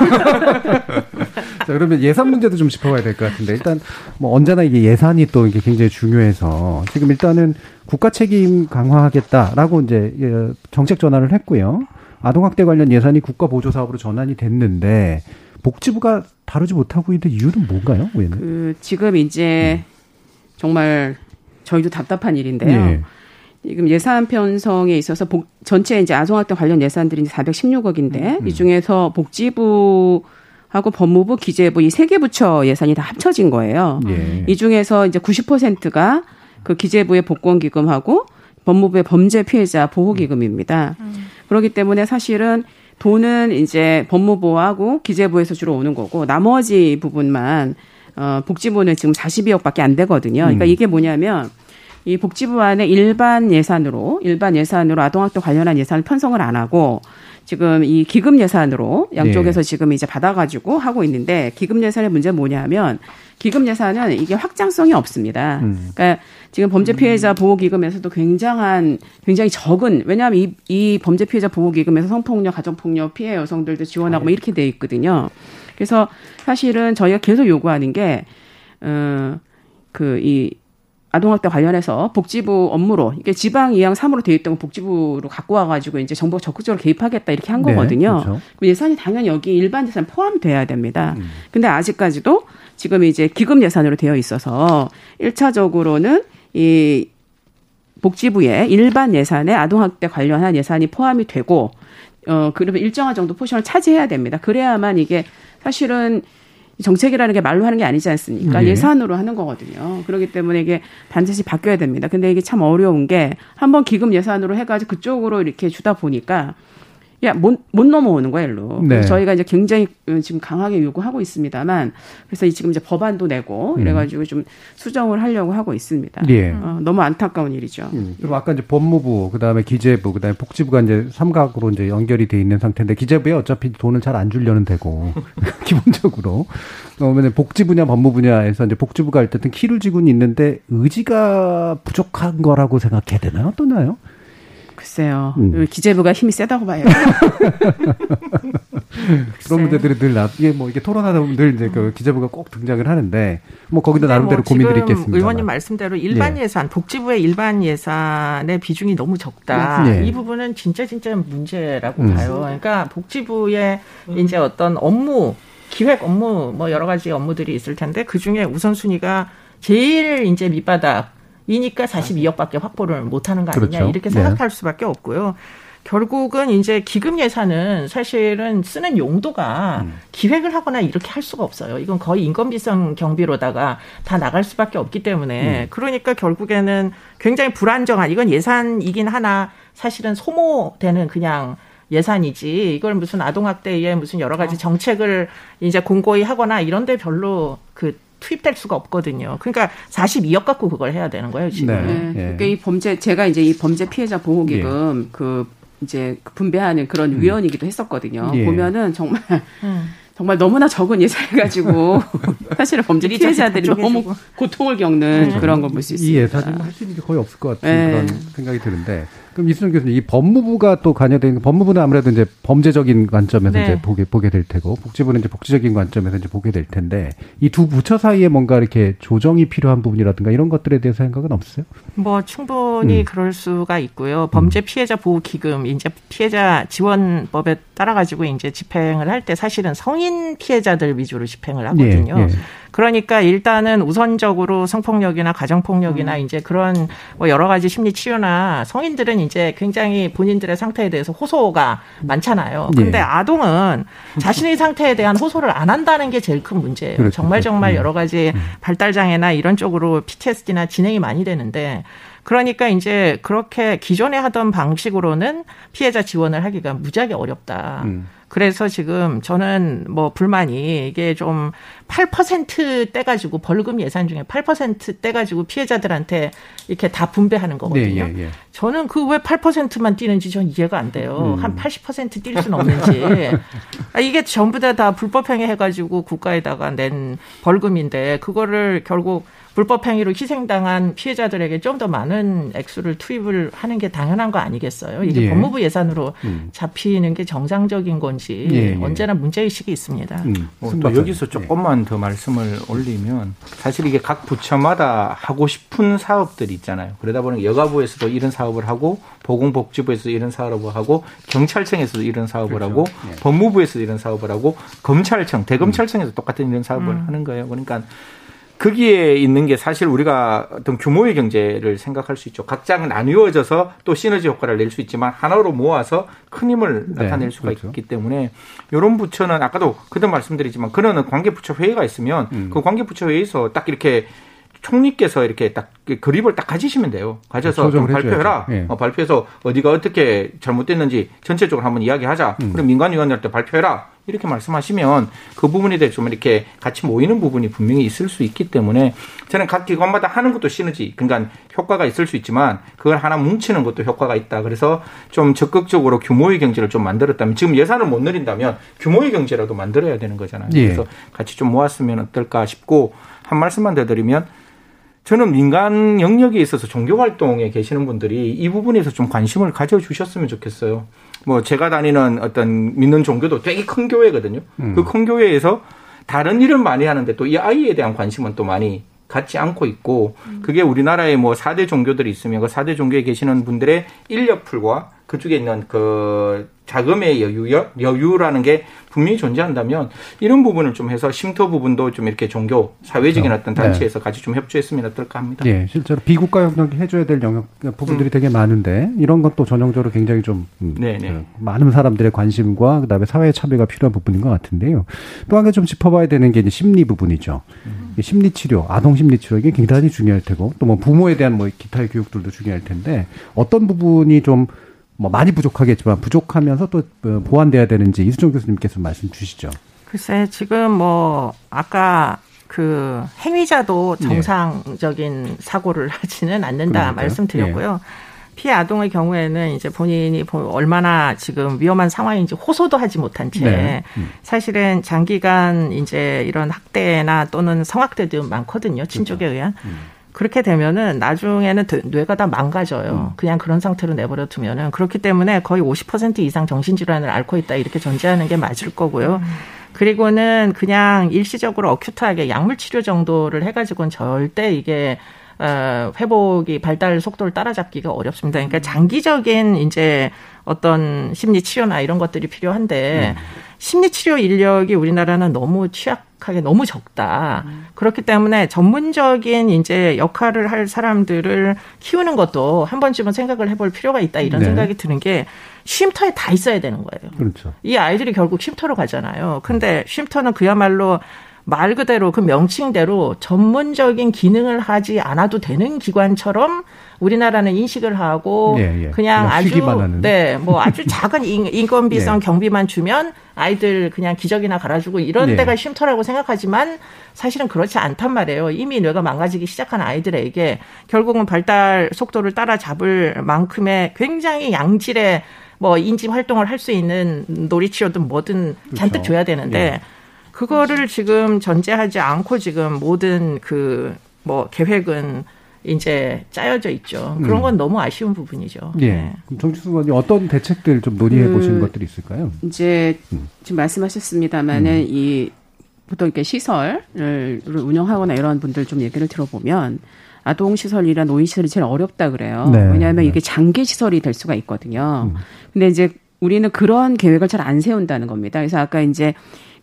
자, 그러면 예산 문제도 좀 짚어봐야 될 것 같은데 일단 뭐 언제나 이게 예산이 또 이게 굉장히 중요해서 지금 일단은 국가 책임 강화하겠다라고 이제 예, 정책 전환을 했고요. 아동학대 관련 예산이 국가 보조 사업으로 전환이 됐는데 복지부가 다루지 못하고 있는 이유는 뭔가요? 왜는? 그 지금 이제 정말 저희도 답답한 일인데요. 네. 지금 예산 편성에 있어서 복, 전체 이제 아동학대 관련 예산들이 이제 416억인데 음. 이 중에서 복지부 하고 법무부, 기재부 이 세 개 부처 예산이 다 합쳐진 거예요. 예. 이 중에서 이제 90%가 그 기재부의 복권 기금하고 법무부의 범죄 피해자 보호 기금입니다. 음. 그렇기 때문에 사실은 돈은 이제 법무부하고 기재부에서 주로 오는 거고 나머지 부분만 어 복지부는 지금 42억밖에 안 되거든요. 그러니까 음. 이게 뭐냐면 이 복지부 안에 일반 예산으로 일반 예산으로 아동학대 관련한 예산을 편성을 안 하고 지금 이 기금 예산으로 양쪽에서 네. 지금 이제 받아가지고 하고 있는데 기금 예산의 문제는 뭐냐면 기금 예산은 이게 확장성이 없습니다. 음. 그러니까 지금 범죄 피해자 보호 기금에서도 굉장한 굉장히 적은 왜냐하면 이, 이 범죄 피해자 보호 기금에서 성폭력, 가정폭력 피해 여성들도 지원하고 뭐 이렇게 돼 있거든요. 그래서 사실은 저희가 계속 요구하는 게 어, 그이 아동학대 관련해서 복지부 업무로 이게 지방 이양 3으로 되어 있던 복지부로 갖고 와가지고 이제 정부가 적극적으로 개입하겠다 이렇게 한 네, 거거든요. 네, 그렇죠. 예산이 당연히 여기 일반 예산 포함돼야 됩니다. 음. 근데 아직까지도 지금 이제 기금 예산으로 되어 있어서 1차적으로는 이 복지부의 일반 예산에 아동학대 관련한 예산이 포함이 되고 어 그러면 일정한 정도 포션을 차지해야 됩니다. 그래야만 이게 사실은 정책이라는 게 말로 하는 게 아니지 않습니까? 네. 예산으로 하는 거거든요. 그렇기 때문에 이게 반드시 바뀌어야 됩니다. 근데 이게 참 어려운 게 한번 기금 예산으로 해가지고 그쪽으로 이렇게 주다 보니까 야, 못, 못 넘어오는 거야, 일로. 네. 저희가 이제 굉장히 어, 지금 강하게 요구하고 있습니다만, 그래서 지금 이제 법안도 내고, 음. 이래가지고 좀 수정을 하려고 하고 있습니다. 예. 어, 너무 안타까운 일이죠. 음, 그리고 아까 이제 법무부, 그 다음에 기재부, 그 다음에 복지부가 이제 삼각으로 이제 연결이 돼 있는 상태인데 기재부에 어차피 돈을 잘 안 주려는 되고 기본적으로 그러면 복지 분야, 법무 분야에서 이제 복지부가 어쨌든 키를 쥐고는 있는데 의지가 부족한 거라고 생각해야 되나요? 어떠나요? 글쎄요. 음. 기재부가 힘이 세다고 봐요. 그런 문제들이 늘 나, 이게 뭐 이게 토론하다 보면 늘 이제 그 기재부가 꼭 등장을 하는데 뭐 거기도 나름대로 뭐 고민들이 있겠습니다. 의원님 말씀대로 일반 예. 예산, 복지부의 일반 예산의 비중이 너무 적다. 예. 이 부분은 진짜 진짜 문제라고 음. 봐요. 그러니까 복지부의 이제 어떤 업무, 기획 업무, 뭐 여러 가지 업무들이 있을 텐데 그 중에 우선순위가 제일 이제 밑바닥. 이니까 42억밖에 확보를 못하는 거 아니냐 그렇죠. 이렇게 네. 생각할 수밖에 없고요. 결국은 이제 기금 예산은 사실은 쓰는 용도가 음. 기획을 하거나 이렇게 할 수가 없어요. 이건 거의 인건비성 경비로다가 다 나갈 수밖에 없기 때문에 음. 그러니까 결국에는 굉장히 불안정한 이건 예산이긴 하나 사실은 소모되는 그냥 예산이지 이걸 무슨 아동학대에 무슨 여러 가지 정책을 이제 공고히 하거나 이런 데 별로 그 투입될 수가 없거든요. 그러니까 42억 갖고 그걸 해야 되는 거예요 지금. 네. 예. 그러니까 이 범죄 제가 이제 이 범죄 피해자 보호 기금 그 이제 분배하는 그런 위원이기도 했었거든요. 예. 보면은 정말 음. 정말 너무나 적은 예산해가지고 사실은 범죄 피해자들이 너무. 고통을 겪는 그런 걸 볼 수 있습니다. 이 예산이면 할수 있는 게 거의 없을 것 같은 네. 그런 생각이 드는데 그럼 이순영 교수님 이 법무부가 또 관여된 법무부는 아무래도 이제 범죄적인 관점에서 네. 이제 보게 보게 될 테고 복지부는 이제 복지적인 관점에서 이제 보게 될 텐데 이 두 부처 사이에 뭔가 이렇게 조정이 필요한 부분이라든가 이런 것들에 대해서 생각은 없어요? 뭐 충분히 음. 그럴 수가 있고요. 범죄 피해자 보호 기금 이제 피해자 지원법에 따라 가지고 이제 집행을 할 때 사실은 성인 피해자들 위주로 집행을 하거든요. 예, 예. 그러니까 일단은 우선적으로 성폭력이나 가정폭력이나 음. 이제 그런 뭐 여러 가지 심리 치유나 성인들은 이제 굉장히 본인들의 상태에 대해서 호소가 많잖아요. 근데 예. 아동은 자신의 상태에 대한 호소를 안 한다는 게 제일 큰 문제예요. 그렇죠. 정말 정말 음. 여러 가지 발달 장애나 이런 쪽으로 PTSD나 진행이 많이 되는데 그러니까 이제 그렇게 기존에 하던 방식으로는 피해자 지원을 하기가 무지하게 어렵다. 음. 그래서 지금 저는 뭐 불만이 이게 좀 8% 떼 가지고 벌금 예산 중에 8% 떼 가지고 피해자들한테 이렇게 다 분배하는 거거든요. 네, 예, 예. 저는 그 왜 8%만 띄는지 전 이해가 안 돼요. 음. 한 80%뛸 수는 없는지. 아, 이게 전부 다 다 불법행위 해가지고 국가에다가 낸 벌금인데 그거를 결국 불법행위로 희생당한 피해자들에게 좀 더 많은 액수를 투입을 하는 게 당연한 거 아니겠어요? 이게 예. 법무부 예산으로 음. 잡히는 게 정상적인 건지 예, 예. 언제나 문제의식이 있습니다. 음. 어, 승 또. 여기서 조금만 더 말씀을 올리면 사실 이게 각 부처마다 하고 싶은 사업들이 있잖아요. 그러다 보니 여가부에서도 이런 사업을 하고 보건복지부에서도 이런 사업을 하고 경찰청에서도 이런 사업을 그렇죠. 하고 예. 법무부에서도 이런 사업을 하고 검찰청, 대검찰청에서 똑같은 이런 사업을 음. 하는 거예요. 그러니까 거기에 있는 게 사실 우리가 어떤 규모의 경제를 생각할 수 있죠. 각자 나뉘어져서 또 시너지 효과를 낼 수 있지만 하나로 모아서 큰 힘을 네, 나타낼 수가 그렇죠. 있기 때문에 이런 부처는 아까도 그때 말씀드리지만 그러는 관계부처 회의가 있으면 음. 그 관계부처 회의에서 딱 이렇게 총리께서 이렇게 딱 그립을 딱 가지시면 돼요. 가져서 좀 조정을 발표해라. 어, 발표해서 어디가 어떻게 잘못됐는지 전체적으로 한번 이야기하자. 음. 그럼 민간위원들한테 발표해라. 이렇게 말씀하시면 그 부분에 대해서 좀 이렇게 같이 모이는 부분이 분명히 있을 수 있기 때문에 저는 각 기관마다 하는 것도 시너지, 그러니까 효과가 있을 수 있지만 그걸 하나 뭉치는 것도 효과가 있다. 그래서 좀 적극적으로 규모의 경제를 좀 만들었다면 지금 예산을 못 늘린다면 규모의 경제라도 만들어야 되는 거잖아요. 예. 그래서 같이 좀 모았으면 어떨까 싶고 한 말씀만 더 드리면 저는 민간 영역에 있어서 종교 활동에 계시는 분들이 이 부분에서 좀 관심을 가져주셨으면 좋겠어요. 뭐 제가 다니는 어떤 믿는 종교도 되게 큰 교회거든요. 음. 그큰 교회에서 다른 일을 많이 하는데 또 이 아이에 대한 관심은 또 많이 갖지 않고 있고 그게 우리나라에 뭐 4대 종교들이 있으면 그 4대 종교에 계시는 분들의 인력풀과 그쪽에 있는 그 자금의 여유, 여유라는 게 분명히 존재한다면 이런 부분을 좀 해서 쉼터 부분도 좀 이렇게 종교, 사회적인 그렇죠. 어떤 네. 단체에서 같이 좀 협조했으면 어떨까 합니다. 예, 실제로 비국가 협력이 해줘야 될 영역 부분들이 되게 많은데 이런 것도 전형적으로 굉장히 좀 음, 네, 네. 그 많은 사람들의 관심과 그다음에 사회의 참여가 필요한 부분인 것 같은데요. 또 한 개 좀 짚어봐야 되는 게 이제 심리 부분이죠. 이 심리 치료, 아동 심리 치료 이게 굉장히 중요할 테고 또 뭐 부모에 대한 뭐 기타의 교육들도 중요할 텐데 어떤 부분이 좀 뭐 많이 부족하겠지만 부족하면서 또 어, 보완돼야 되는지 이수정 교수님께서 말씀 주시죠. 글쎄 지금 뭐 아까 그 행위자도 네. 정상적인 네. 사고를 하지는 않는다 그러니까요. 말씀드렸고요. 네. 피해 아동의 경우에는 이제 본인이 얼마나 지금 위험한 상황인지 호소도 하지 못한 채 네. 음. 사실은 장기간 이제 이런 학대나 또는 성학대도 많거든요. 친족에 그렇죠. 그렇게 되면은 나중에는 뇌가 다 망가져요. 음. 그냥 그런 상태로 내버려 두면은 그렇기 때문에 거의 50% 이상 정신질환을 앓고 있다 이렇게 전제하는 게 맞을 거고요. 음. 그리고는 그냥 일시적으로 어큐트하게 약물 치료 정도를 해가지고는 절대 이게 어, 회복이 발달 속도를 따라잡기가 어렵습니다. 그러니까 음. 장기적인 이제 어떤 심리 치료나 이런 것들이 필요한데 음. 심리 치료 인력이 우리나라는 너무 취약하게 너무 적다. 음. 그렇기 때문에 전문적인 이제 역할을 할 사람들을 키우는 것도 한 번쯤은 생각을 해볼 필요가 있다 이런 네. 생각이 드는 게 쉼터에 다 있어야 되는 거예요. 그렇죠. 이 아이들이 결국 쉼터로 가잖아요. 근데 쉼터는 그야말로 말 그대로 그 명칭대로 전문적인 기능을 하지 않아도 되는 기관처럼 우리나라는 인식을 하고 예, 예. 그냥, 그냥 아주 네, 뭐 아주 작은 인 건비성 네. 경비만 주면 아이들 그냥 기저귀나 갈아주고 이런 네. 데가 쉼터라고 생각하지만 사실은 그렇지 않단 말이에요. 이미 뇌가 망가지기 시작한 아이들에게 결국은 발달 속도를 따라잡을 만큼의 굉장히 양질의 뭐 인지 활동을 할 수 있는 놀이치료든 뭐든 그렇죠. 잔뜩 줘야 되는데 네. 그거를 지금 전제하지 않고 지금 모든 그 뭐 계획은 이제 짜여져 있죠. 그런 음. 건 음. 너무 아쉬운 부분이죠. 예. 네. 정치수 의원님 어떤 대책들 좀 논의해 그, 보시는 것들이 있을까요? 이제 음. 지금 말씀하셨습니다만은 음. 이 보통 이렇게 시설을 운영하거나 이런 분들 좀 얘기를 들어보면 아동 시설이나 노인 시설이 제일 어렵다 그래요. 네. 왜냐하면 네. 이게 장기 시설이 될 수가 있거든요. 음. 근데 이제 우리는 그런 계획을 잘 안 세운다는 겁니다. 그래서 아까 이제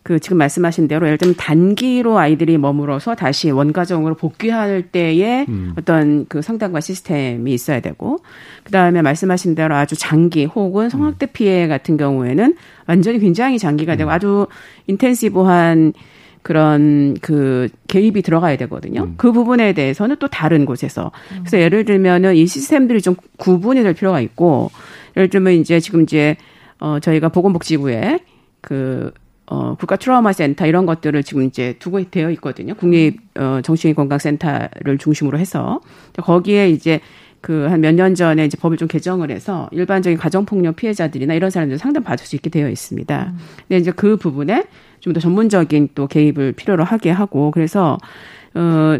그 지금 말씀하신 대로 예를 들면 단기로 아이들이 머물어서 다시 원가정으로 복귀할 때에 음. 어떤 그 상담과 시스템이 있어야 되고 그다음에 말씀하신 대로 아주 장기 혹은 성학대 음. 피해 같은 경우에는 완전히 굉장히 장기가 되고 음. 아주 인텐시브한 그런 그 개입이 들어가야 되거든요. 음. 그 부분에 대해서는 또 다른 곳에서. 그래서 예를 들면은 이 시스템들이 좀 구분이 될 필요가 있고 예를 들면 이제 지금 이제 어 저희가 보건복지부에 그 어, 국가 트라우마 센터 이런 것들을 지금 이제 두고 되어 있거든요. 국립 어, 정신의 건강센터를 중심으로 해서 거기에 이제 그 한 몇 년 전에 이제 법을 좀 개정을 해서 일반적인 가정폭력 피해자들이나 이런 사람들 상담 받을 수 있게 되어 있습니다. 근데 이제 그 부분에 좀 더 전문적인 또 개입을 필요로 하게 하고 그래서 어.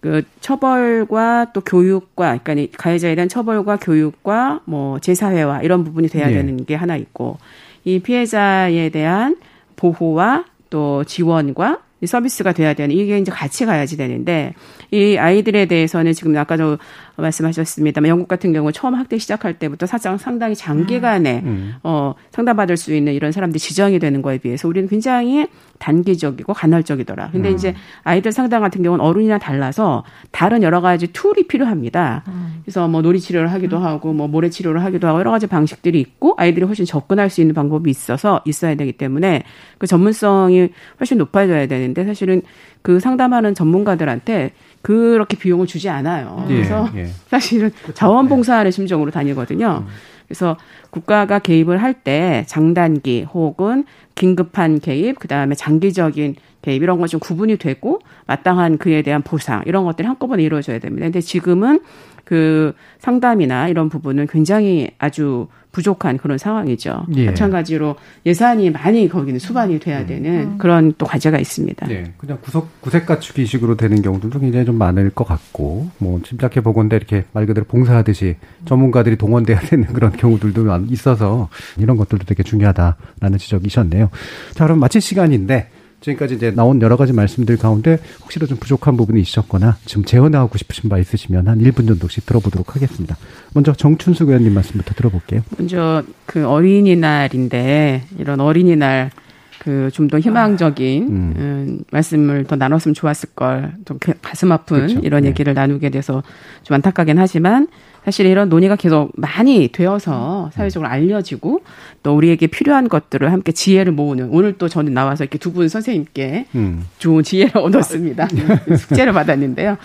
그 처벌과 또 교육과 그러니까 가해자에 대한 처벌과 교육과 뭐 재사회화 이런 부분이 돼야 네. 되는 게 하나 있고 이 피해자에 대한 보호와 또 지원과 서비스가 돼야 되는 이게 이제 같이 가야지 되는데 이 아이들에 대해서는 지금 아까도 말씀하셨습니다만 영국 같은 경우 처음 학대 시작할 때부터 사실 상당히 장기간에 음. 음. 어 상담받을 수 있는 이런 사람들이 지정이 되는 거에 비해서 우리는 굉장히 단기적이고 간헐적이더라. 근데 음. 이제 아이들 상담 같은 경우는 어른이나 달라서 다른 여러 가지 툴이 필요합니다. 음. 그래서 뭐 놀이 치료를 하기도 음. 하고 뭐 모래 치료를 하기도 하고 여러 가지 방식들이 있고 아이들이 훨씬 접근할 수 있는 방법이 있어서 있어야 되기 때문에 그 전문성이 훨씬 높아져야 되는 데 사실은 그 상담하는 전문가들한테 그렇게 비용을 주지 않아요. 예, 그래서 예, 예. 사실은 자원봉사하는 심정으로 다니거든요. 음. 그래서 국가가 개입을 할 때 장단기 혹은 긴급한 개입, 그 다음에 장기적인 개입 이런 건 좀 구분이 되고 마땅한 그에 대한 보상 이런 것들이 한꺼번에 이루어져야 됩니다. 근데 지금은 그 상담이나 이런 부분은 굉장히 아주 부족한 그런 상황이죠. 예. 마찬가지로 예산이 많이 거기는 수반이 돼야 음. 되는 음. 그런 또 과제가 있습니다. 예. 그냥 구석 구색 갖추기식으로 되는 경우들도 굉장히 좀 많을 것 같고 뭐 짐작해 보건데 이렇게 말 그대로 봉사하듯이 전문가들이 동원돼야 되는 그런 경우들도 있어서 이런 것들도 되게 중요하다라는 지적이셨네요. 자, 그럼 마칠 시간인데 지금까지 이제 나온 여러 가지 말씀들 가운데 혹시라도 좀 부족한 부분이 있었거나 지금 재현하고 싶으신 바 있으시면 한 1분 정도씩 들어보도록 하겠습니다. 먼저 정춘숙 의원님 말씀부터 들어볼게요. 먼저 그 어린이날인데 이런 어린이날 그 좀 더 희망적인 음. 음, 말씀을 더 나눴으면 좋았을 걸 좀 가슴 아픈 그렇죠. 이런 네. 얘기를 나누게 돼서 좀 안타깝긴 하지만 사실 이런 논의가 계속 많이 되어서 사회적으로 알려지고 또 우리에게 필요한 것들을 함께 지혜를 모으는 오늘 또 저는 나와서 이렇게 두 분 선생님께 음. 좋은 지혜를 얻었습니다. 숙제를 받았는데요.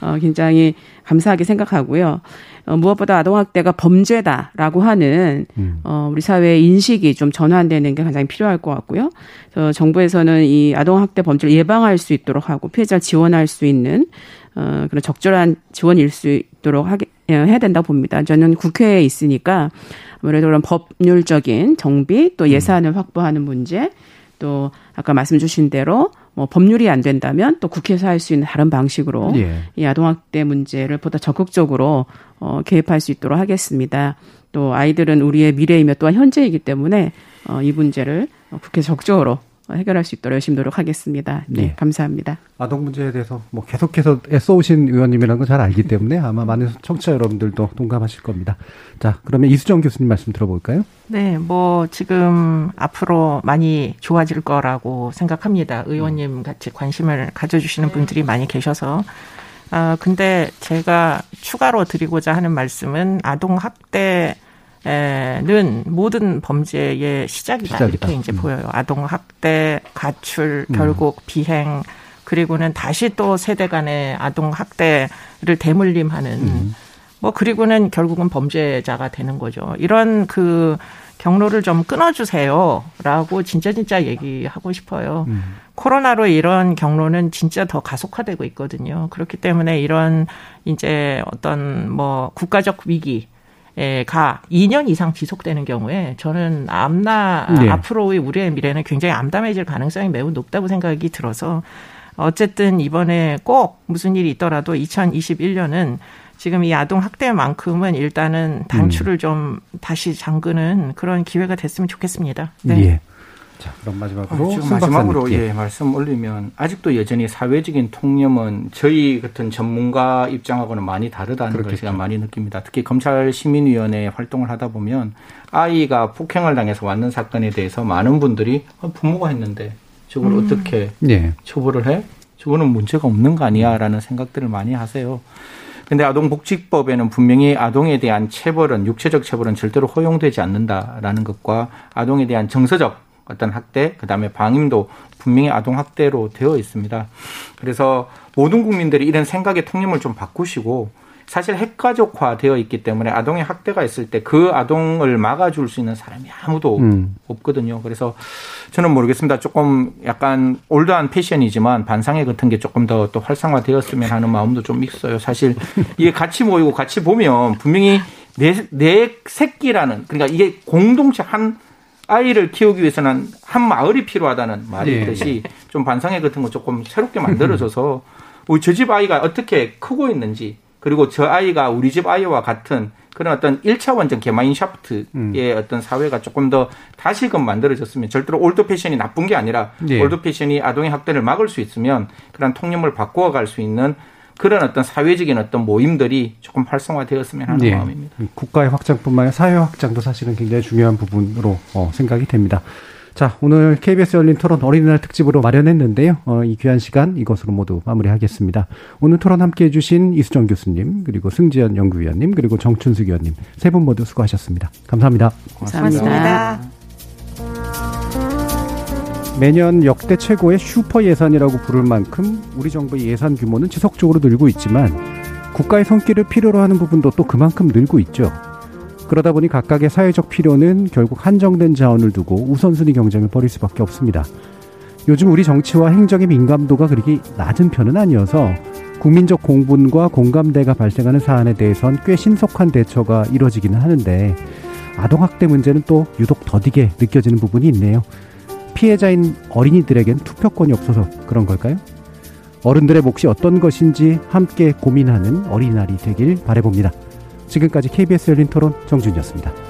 어, 굉장히 감사하게 생각하고요. 어, 무엇보다 아동학대가 범죄다라고 하는 음. 어, 우리 사회의 인식이 좀 전환되는 게 가장 필요할 것 같고요. 어, 정부에서는 이 아동학대 범죄를 예방할 수 있도록 하고 피해자를 지원할 수 있는 어, 그런 적절한 지원일 수 있도록 하게, 예, 해야 된다고 봅니다. 저는 국회에 있으니까 아무래도 그런 법률적인 정비 또 예산을 확보하는 문제 또 아까 말씀 주신 대로 뭐 법률이 안 된다면 또 국회에서 할 수 있는 다른 방식으로 예. 이 아동학대 문제를 보다 적극적으로 어, 개입할 수 있도록 하겠습니다. 또 아이들은 우리의 미래이며 또한 현재이기 때문에 어, 이 문제를 국회 적극적으로 해결할 수 있도록 열심히 노력하겠습니다. 네, 예. 감사합니다. 아동 문제에 대해서 뭐 계속해서 애써오신 의원님이라는 걸 잘 알기 때문에 아마 많은 청취자 여러분들도 동감하실 겁니다. 자, 그러면 이수정 교수님 말씀 들어볼까요? 네, 뭐 지금 앞으로 많이 좋아질 거라고 생각합니다. 의원님 같이 관심을 가져주시는 분들이 많이 계셔서. 아, 근데 제가 추가로 드리고자 하는 말씀은 아동 학대 에 는 모든 범죄의 시작이다, 시작이다. 이렇게 이제 음. 보여요. 아동 학대, 가출, 음. 결국 비행 그리고는 다시 또 세대 간의 아동 학대를 대물림하는 음. 뭐 그리고는 결국은 범죄자가 되는 거죠. 이런 그 경로를 좀 끊어주세요라고 진짜 진짜 얘기하고 싶어요. 음. 코로나로 이런 경로는 진짜 더 가속화되고 있거든요. 그렇기 때문에 이런 이제 어떤 뭐 국가적 위기 가 2년 이상 지속되는 경우에 저는 암나 네. 앞으로의 우리의 미래는 굉장히 암담해질 가능성이 매우 높다고 생각이 들어서 어쨌든 이번에 꼭 무슨 일이 있더라도 2021년은 지금 이 아동 학대만큼은 일단은 단추를 좀 다시 잠그는 그런 기회가 됐으면 좋겠습니다. 네. 예. 자, 그럼 마지막으로 아, 마지막으로 박사님. 예, 말씀 올리면 아직도 여전히 사회적인 통념은 저희 같은 전문가 입장하고는 많이 다르다는 걸 그렇겠죠. 제가 많이 느낍니다. 특히 검찰 시민위원회 활동을 하다 보면 아이가 폭행을 당해서 왔는 사건에 대해서 많은 분들이 어, 부모가 했는데 저걸 음. 어떻게 예. 처벌을 해? 저거는 문제가 없는 거 아니야라는 생각들을 많이 하세요. 근데 아동복지법에는 분명히 아동에 대한 체벌은 육체적 체벌은 절대로 허용되지 않는다라는 것과 아동에 대한 정서적 어떤 학대, 그 다음에 방임도 분명히 아동 학대로 되어 있습니다. 그래서 모든 국민들이 이런 생각의 통념을 좀 바꾸시고 사실 핵가족화 되어 있기 때문에 아동의 학대가 있을 때 그 아동을 막아줄 수 있는 사람이 아무도 음. 없거든요. 그래서 저는 모르겠습니다. 조금 약간 올드한 패션이지만 반상회 같은 게 조금 더 또 활성화되었으면 하는 마음도 좀 있어요. 사실 이게 같이 모이고 같이 보면 분명히 내, 내 새끼라는 그러니까 이게 공동체 한 아이를 키우기 위해서는 한 마을이 필요하다는 말이 예. 있듯이 좀 반상회 같은 거 조금 새롭게 만들어져서 우리 저 집 아이가 어떻게 크고 있는지 그리고 저 아이가 우리 집 아이와 같은 그런 어떤 1차원적 Gemeinschaft의 음. 어떤 사회가 조금 더 다시금 만들어졌으면 절대로 old fashion이 나쁜 게 아니라 예. old fashion이 아동의 학대를 막을 수 있으면 그런 통념을 바꾸어 갈 수 있는 그런 어떤 사회적인 어떤 모임들이 조금 활성화되었으면 하는 예. 마음입니다. 국가의 확장뿐만 아니라 사회 확장도 사실은 굉장히 중요한 부분으로 어, 생각이 됩니다. 자, 오늘 KBS 열린 토론 어린이날 특집으로 마련했는데요. 어, 이 귀한 시간 이것으로 모두 마무리하겠습니다. 오늘 토론 함께 해주신 이수정 교수님, 그리고 승지연 연구위원님, 그리고 정춘숙 의원님 세 분 모두 수고하셨습니다. 감사합니다. 감사합니다. 매년 역대 최고의 슈퍼 예산이라고 부를 만큼 우리 정부의 예산 규모는 지속적으로 늘고 있지만 국가의 손길을 필요로 하는 부분도 또 그만큼 늘고 있죠. 그러다 보니 각각의 사회적 필요는 결국 한정된 자원을 두고 우선순위 경쟁을 벌일 수밖에 없습니다. 요즘 우리 정치와 행정의 민감도가 그렇게 낮은 편은 아니어서 국민적 공분과 공감대가 발생하는 사안에 대해선 꽤 신속한 대처가 이루어지기는 하는데 아동학대 문제는 또 유독 더디게 느껴지는 부분이 있네요. 피해자인 어린이들에겐 투표권이 없어서 그런 걸까요? 어른들의 몫이 어떤 것인지 함께 고민하는 어린이날이 되길 바라봅니다. 지금까지 KBS 열린 토론 정준이었습니다.